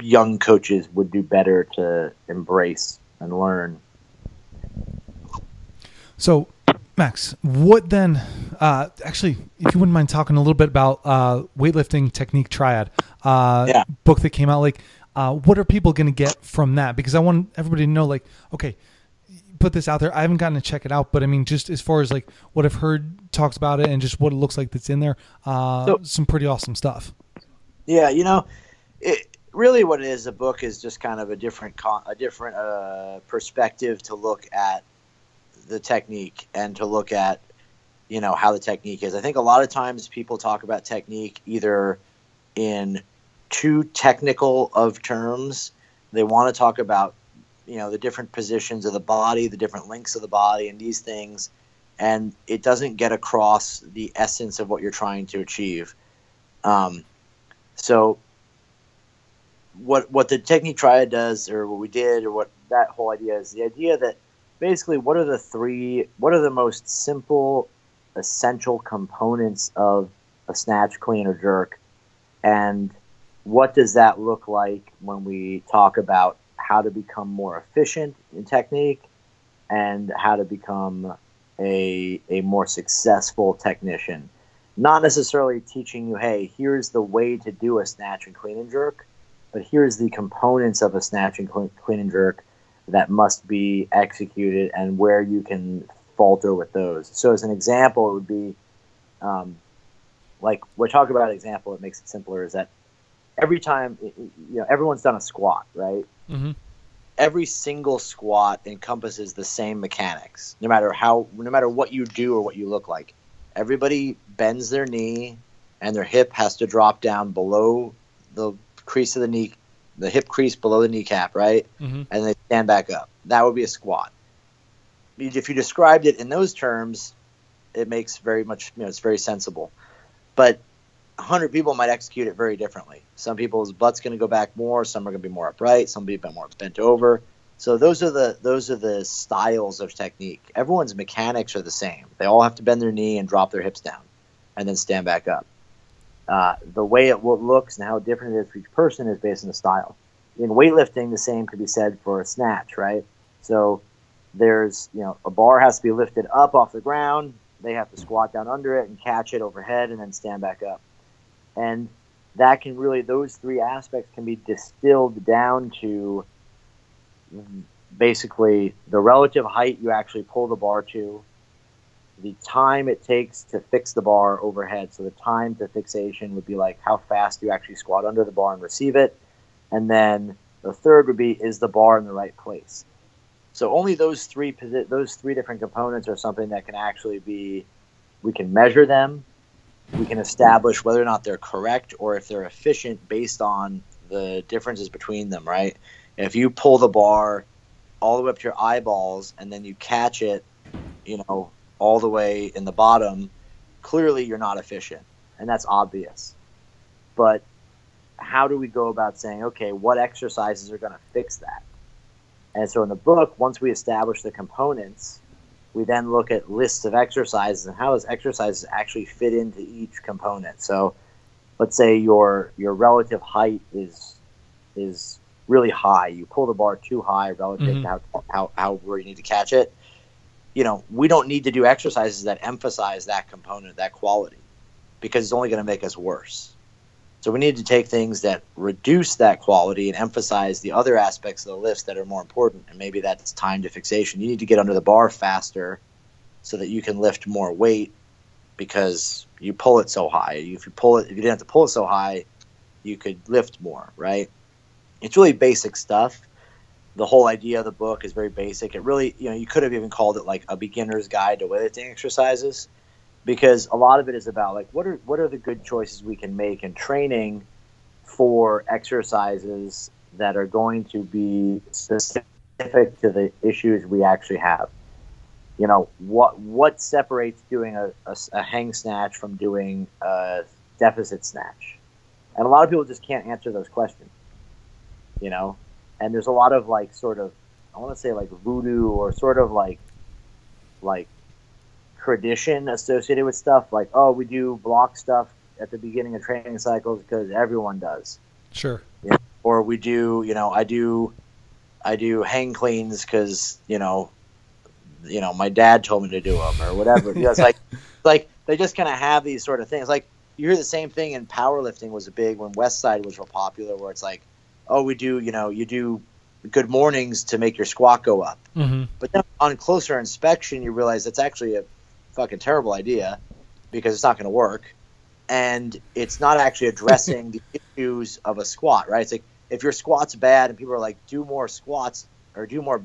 young coaches would do better to embrace and learn. So, Max, what then? Uh, actually, if you wouldn't mind talking a little bit about uh, weightlifting technique triad uh, Yeah. book that came out, like, uh, what are people going to get from that? Because I want everybody to know, like, okay, put this out there. I haven't gotten to check it out, but I mean, just as far as like what I've heard talks about it and just what it looks like that's in there, uh, So- some pretty awesome stuff. Yeah, you know, it really what it is. A book is just kind of a different con- a different uh, perspective to look at the technique and to look at you know how the technique is. I think a lot of times people talk about technique either in too technical of terms. They want to talk about you know the different positions of the body, the different links of the body, and these things, and it doesn't get across the essence of what you're trying to achieve. Um, so what what the technique triad does or what we did or what that whole idea is the idea that basically what are the three what are the most simple essential components of a snatch clean or jerk and what does that look like when we talk about how to become more efficient in technique and how to become a, a more successful technician not necessarily teaching you, hey, here's the way to do a snatch and clean and jerk, but here's the components of a snatch and clean, and jerk that must be executed and where you can falter with those. So, as an example, it would be um, like we're talking about an example that makes it simpler is that every time, you know, everyone's done a squat, right? Mm-hmm. every single squat encompasses the same mechanics. No matter how no matter what you do or what you look like everybody bends their knee and their hip has to drop down below the crease of the knee the hip crease below the kneecap right? Mm-hmm. and they stand back up. That would be a squat. If you described it in those terms it makes very much you know it's very sensible. But 100 people might execute it very differently. Some people's butt's going to go back more some are going to be more upright some people more bent over. So those are the those are the styles of technique. Everyone's mechanics are the same. They all have to bend their knee and drop their hips down and then stand back up. Uh, the way it looks and how different it is for each person is based on the style. In weightlifting the same could be said for a snatch right? So there's you know a bar has to be lifted up off the ground. They have to squat down under it and catch it overhead and then stand back up and that can really those three aspects can be distilled down to basically the relative height you actually pull the bar to the time it takes to fix the bar overhead. So the time to fixation would be like how fast you actually squat under the bar and receive it. And then the third would be is the bar in the right place? So only those three those three different components are something that can actually be we can measure them we can establish whether or not they're correct or if they're efficient based on the differences between them right? If you pull the bar all the way up to your eyeballs and then you catch it you know all the way in the bottom clearly you're not efficient and that's obvious. But how do we go about saying okay what exercises are going to fix that? And so in the book once we establish the components we then look at lists of exercises and how does exercises actually fit into each component. So let's say your your relative height is is really high. You pull the bar too high relative Mhm. to how, how, how where you need to catch it. You know, we don't need to do exercises that emphasize that component, that quality, because it's only going to make us worse. So we need to take things that reduce that quality and emphasize the other aspects of the lifts that are more important. And maybe that's time to fixation. You need to get under the bar faster so that you can lift more weight because you pull it so high. If you pull it, if you didn't have to pull it so high, you could lift more, right? It's really basic stuff. The whole idea of the book is very basic. It really, you know, you could have even called it like a beginner's guide to weightlifting exercises because a lot of it is about like what are what are the good choices we can make in training for exercises that are going to be specific to the issues we actually have. You know what what separates doing a, a, a hang snatch from doing a deficit snatch, and a lot of people just can't answer those questions. You know, and there's a lot of like sort of I want to say like voodoo or sort of like like tradition associated with stuff like oh we do block stuff at the beginning of training cycles because everyone does. Sure. Yeah. Or we do, you know, I do, I do hang cleans because you know, you know, my dad told me to do them or whatever. *laughs* Know, like, like they just kind of have these sort of things. Like you hear the same thing in powerlifting was a big when Westside was real popular, where it's like, oh, we do, you know, you do good mornings to make your squat go up. Mm-hmm. But then on closer inspection, you realize that's actually a fucking terrible idea because it's not going to work, and it's not actually addressing *laughs* the issues of a squat. Right? It's like if your squat's bad and people are like, do more squats or do more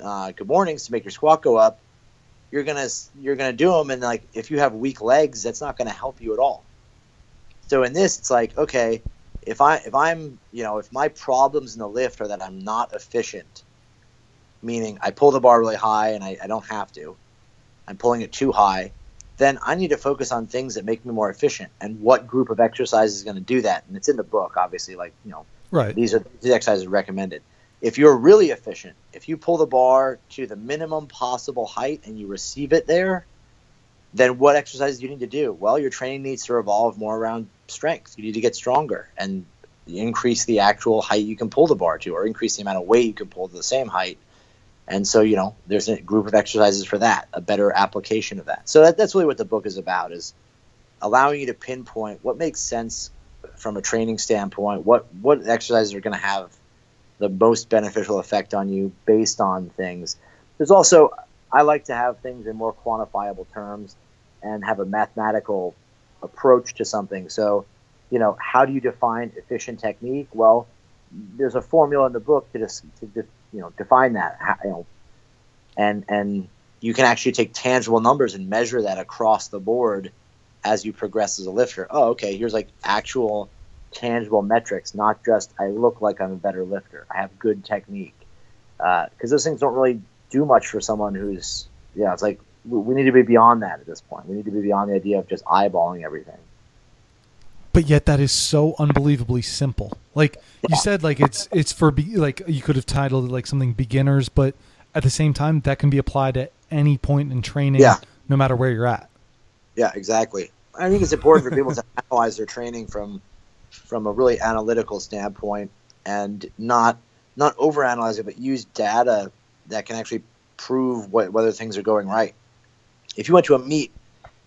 uh, good mornings to make your squat go up, you're gonna you're gonna do them, and like if you have weak legs, that's not going to help you at all. So in this, it's like okay, if I if I'm you know if my problems in the lift are that I'm not efficient, meaning I pull the bar really high and I, I don't have to, I'm pulling it too high, then I need to focus on things that make me more efficient. And what group of exercises is going to do that? And it's in the book, obviously. Like you know, Right. these are these exercises recommended. If you're really efficient, if you pull the bar to the minimum possible height and you receive it there, then what exercises do you need to do? Well, your training needs to revolve more around strength. You need to get stronger and increase the actual height you can pull the bar to, or increase the amount of weight you can pull to the same height. And so, you know, there's a group of exercises for that, a better application of that. So that, that's really what the book is about: is allowing you to pinpoint what makes sense from a training standpoint. What what exercises are going to have the most beneficial effect on you based on things. There's also I like to have things in more quantifiable terms and have a mathematical approach to something. So, you know, how do you define efficient technique? Well, there's a formula in the book to just to de- you know define that. You know, and and you can actually take tangible numbers and measure that across the board as you progress as a lifter. Oh, okay, here's like actual tangible metrics, not just I look like I'm a better lifter. I have good technique. Uh, because those things don't really do much for someone who's, yeah, it's like we need to be beyond that at this point. We need to be beyond the idea of just eyeballing everything. but yet that is so unbelievably simple. Like you said, like it's it's for be, like you could have titled it like something beginners, but at the same time that can be applied at any point in training, Yeah. no matter where you're at. Yeah, exactly. I think it's important for people to *laughs* analyze their training from from a really analytical standpoint and not not overanalyze it, but use data that can actually prove what, whether things are going right. If you went to a meet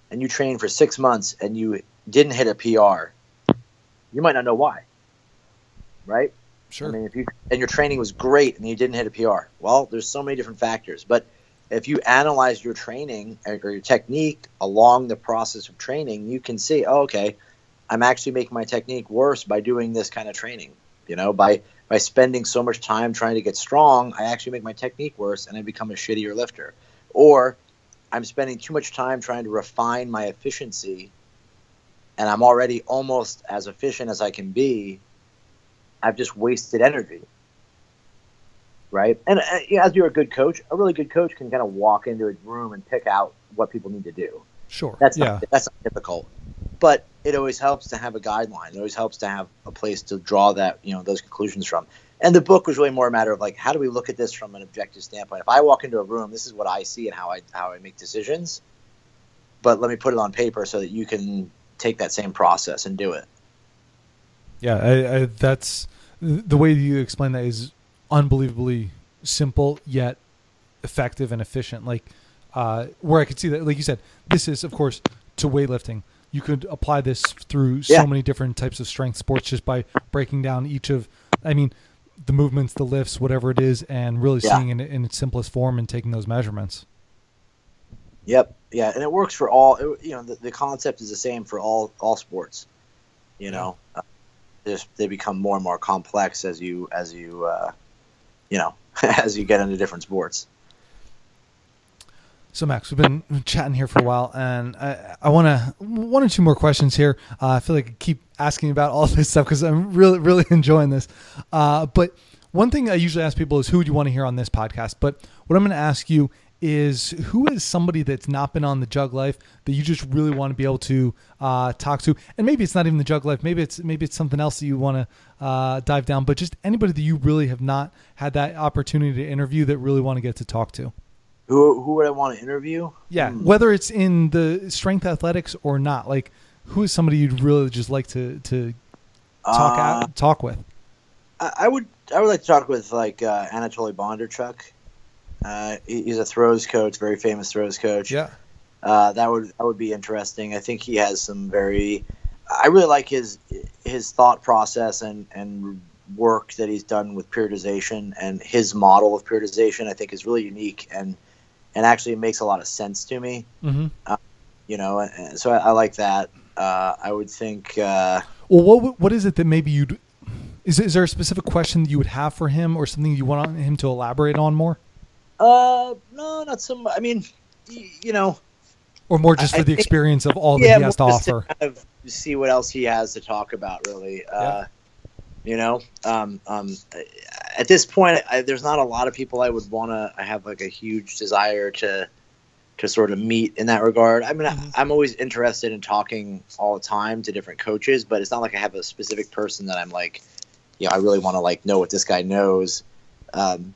and you trained for six months and you didn't hit a PR, you might not know why. Right? Sure. I mean, if you and your training was great and you didn't hit a PR, well, there's so many different factors. But if you analyze your training or your technique along the process of training, you can see, oh, okay, I'm actually making my technique worse by doing this kind of training. You know, by by spending so much time trying to get strong, I actually make my technique worse and I become a shittier lifter. Or I'm spending too much time trying to refine my efficiency and I'm already almost as efficient as I can be. I've just wasted energy. Right? And uh, yeah, as you're a good coach, a really good coach can kind of walk into a room and pick out what people need to do. Sure. That's yeah. not, that's not difficult, but it always helps to have a guideline. It always helps to have a place to draw that you know those conclusions from. And the book was really more a matter of like, how do we look at this from an objective standpoint? If I walk into a room, this is what I see and how I how I make decisions. But let me put it on paper so that you can take that same process and do it. Yeah, I, I, that's the way you explain that is unbelievably simple yet effective and efficient. Like uh, where I could see that, like you said, this is of course to weightlifting. You could apply this through so Yeah. many different types of strength sports just by breaking down each of, I mean, the movements, the lifts, whatever it is, and really Yeah. seeing it in its simplest form and taking those measurements. Yep. Yeah, and it works for all. it- You know, the, the concept is the same for all all sports. You know, they become more and more complex as you as you uh, you know *laughs* as you get into different sports. So Max, we've been chatting here for a while, and I, I want to one or two more questions here. Uh, I feel like I keep asking about all *laughs* this stuff because I'm really really *laughs* enjoying this. Uh, but one thing I usually ask people is who would you want to hear on this podcast. But what I'm going to ask you is who is somebody that's not been on the Jug Life that you just really want to be able to uh, talk to, and maybe it's not even the Jug Life, maybe it's maybe it's something else that you want to uh, dive down. But just anybody that you really have not had that opportunity to interview that really want to get to talk to. Who who would I want to interview? Yeah, Hmm. whether it's in the strength athletics or not, like who is somebody you'd really just like to to talk Uh, at, talk with? I, I would I would like to talk with like uh, Anatoly Bondarchuk. Uh, he's a throws coach, very famous throws coach. Yeah. Uh, that would that would be interesting. I think he has some very. I really like his his thought process and and work that he's done with periodization and his model of periodization. I think is really unique and and actually makes a lot of sense to me. hmm You know, so I, I like that. Uh, I would think. Uh, Well, what what is it that maybe you'd is is there a specific question that you would have for him or something you want him to elaborate on more, uh, no, not so. mu- I mean, y- you know, or more just for I the think- experience of all that yeah, he has to offer? kind of see what else he has to talk about. Really, uh, you know, um, um, at this point, I, there's not a lot of people I would want to. I have like a huge desire to to sort of meet in that regard. I mean, Mhm. I, I'm always interested in talking all the time to different coaches, but it's not like I have a specific person that I'm like, you know, I really want to like know what this guy knows. Um,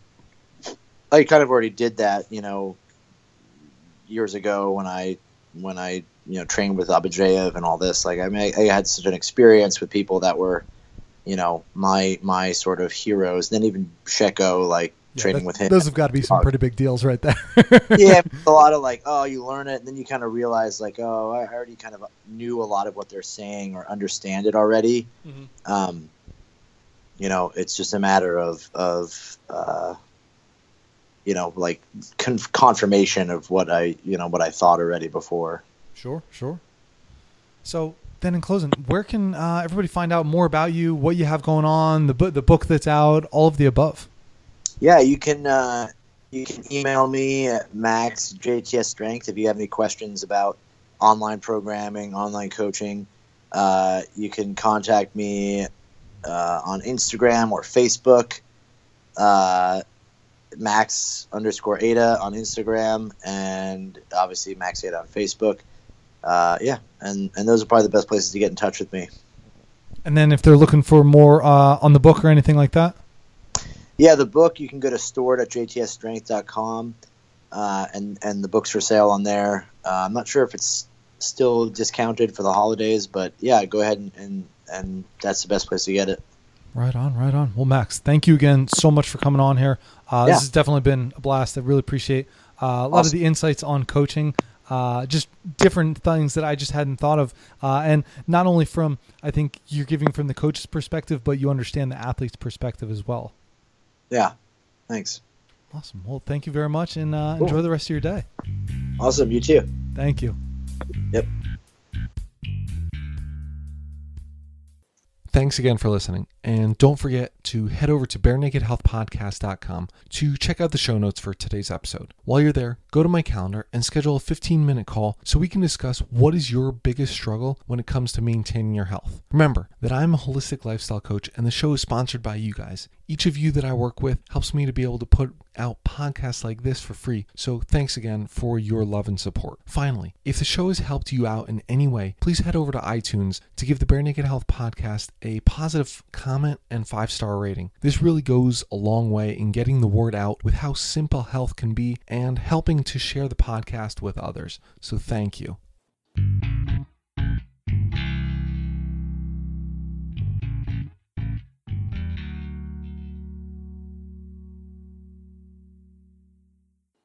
I kind of already did that, you know, years ago when I when I you know trained with Abadjiev and all this. Like I mean, I, I had such an experience with people that were, you know, my my sort of heroes. Then even Sheiko, like Yeah, training that- with him. Those have got to be some pretty big deals right there. *laughs* yeah, a lot of like, oh, you learn it, and then you kind of realize like, oh, I already kind of knew a lot of what they're saying or understand it already. Mhm. Um, you know, it's just a matter of of uh, you know, like con- confirmation of what I you know what I thought already before. Sure, sure. So then, in closing, where can uh, everybody find out more about you, what you have going on, the book, the book that's out, all of the above? Yeah, you can uh, you can email me at Max JTS Strength if you have any questions about online programming, online coaching. Uh, you can contact me uh, on Instagram or Facebook. Uh, Max underscore Aita on Instagram and obviously Max Aita on Facebook. Uh, yeah, and and those are probably the best places to get in touch with me. And then, if they're looking for more uh, on the book or anything like that, Yeah, the book you can go to store.jtsstrength.com, uh, and and the book's for sale on there. Uh, I'm not sure if it's still discounted for the holidays, but yeah, go ahead and and, and that's the best place to get it. right on, right on. Well, Max, thank you again so much for coming on here. Uh, Yeah. This has definitely been a blast. I really appreciate uh, a lot of the insights on coaching. Uh, just different things that I just hadn't thought of, uh, and not only from I think you're giving from the coach's perspective, but you understand the athlete's perspective as well. Yeah, thanks. Awesome. Well, thank you very much, and uh, Cool. enjoy the rest of your day. Awesome, you too. Thank you. Yep. Thanks again for listening. And don't forget to head over to barenakedhealthpodcast.com to check out the show notes for today's episode. While you're there, go to my calendar and schedule a 15 minute call so we can discuss what is your biggest struggle when it comes to maintaining your health. Remember that I'm a holistic lifestyle coach and the show is sponsored by you guys. Each of you that I work with helps me to be able to put out podcasts like this for free. So thanks again for your love and support. Finally, if the show has helped you out in any way, please head over to iTunes to give the Bare Naked Health podcast a positive comment and five star rating. This really goes a long way in getting the word out with how simple health can be and helping to share the podcast with others. So thank you.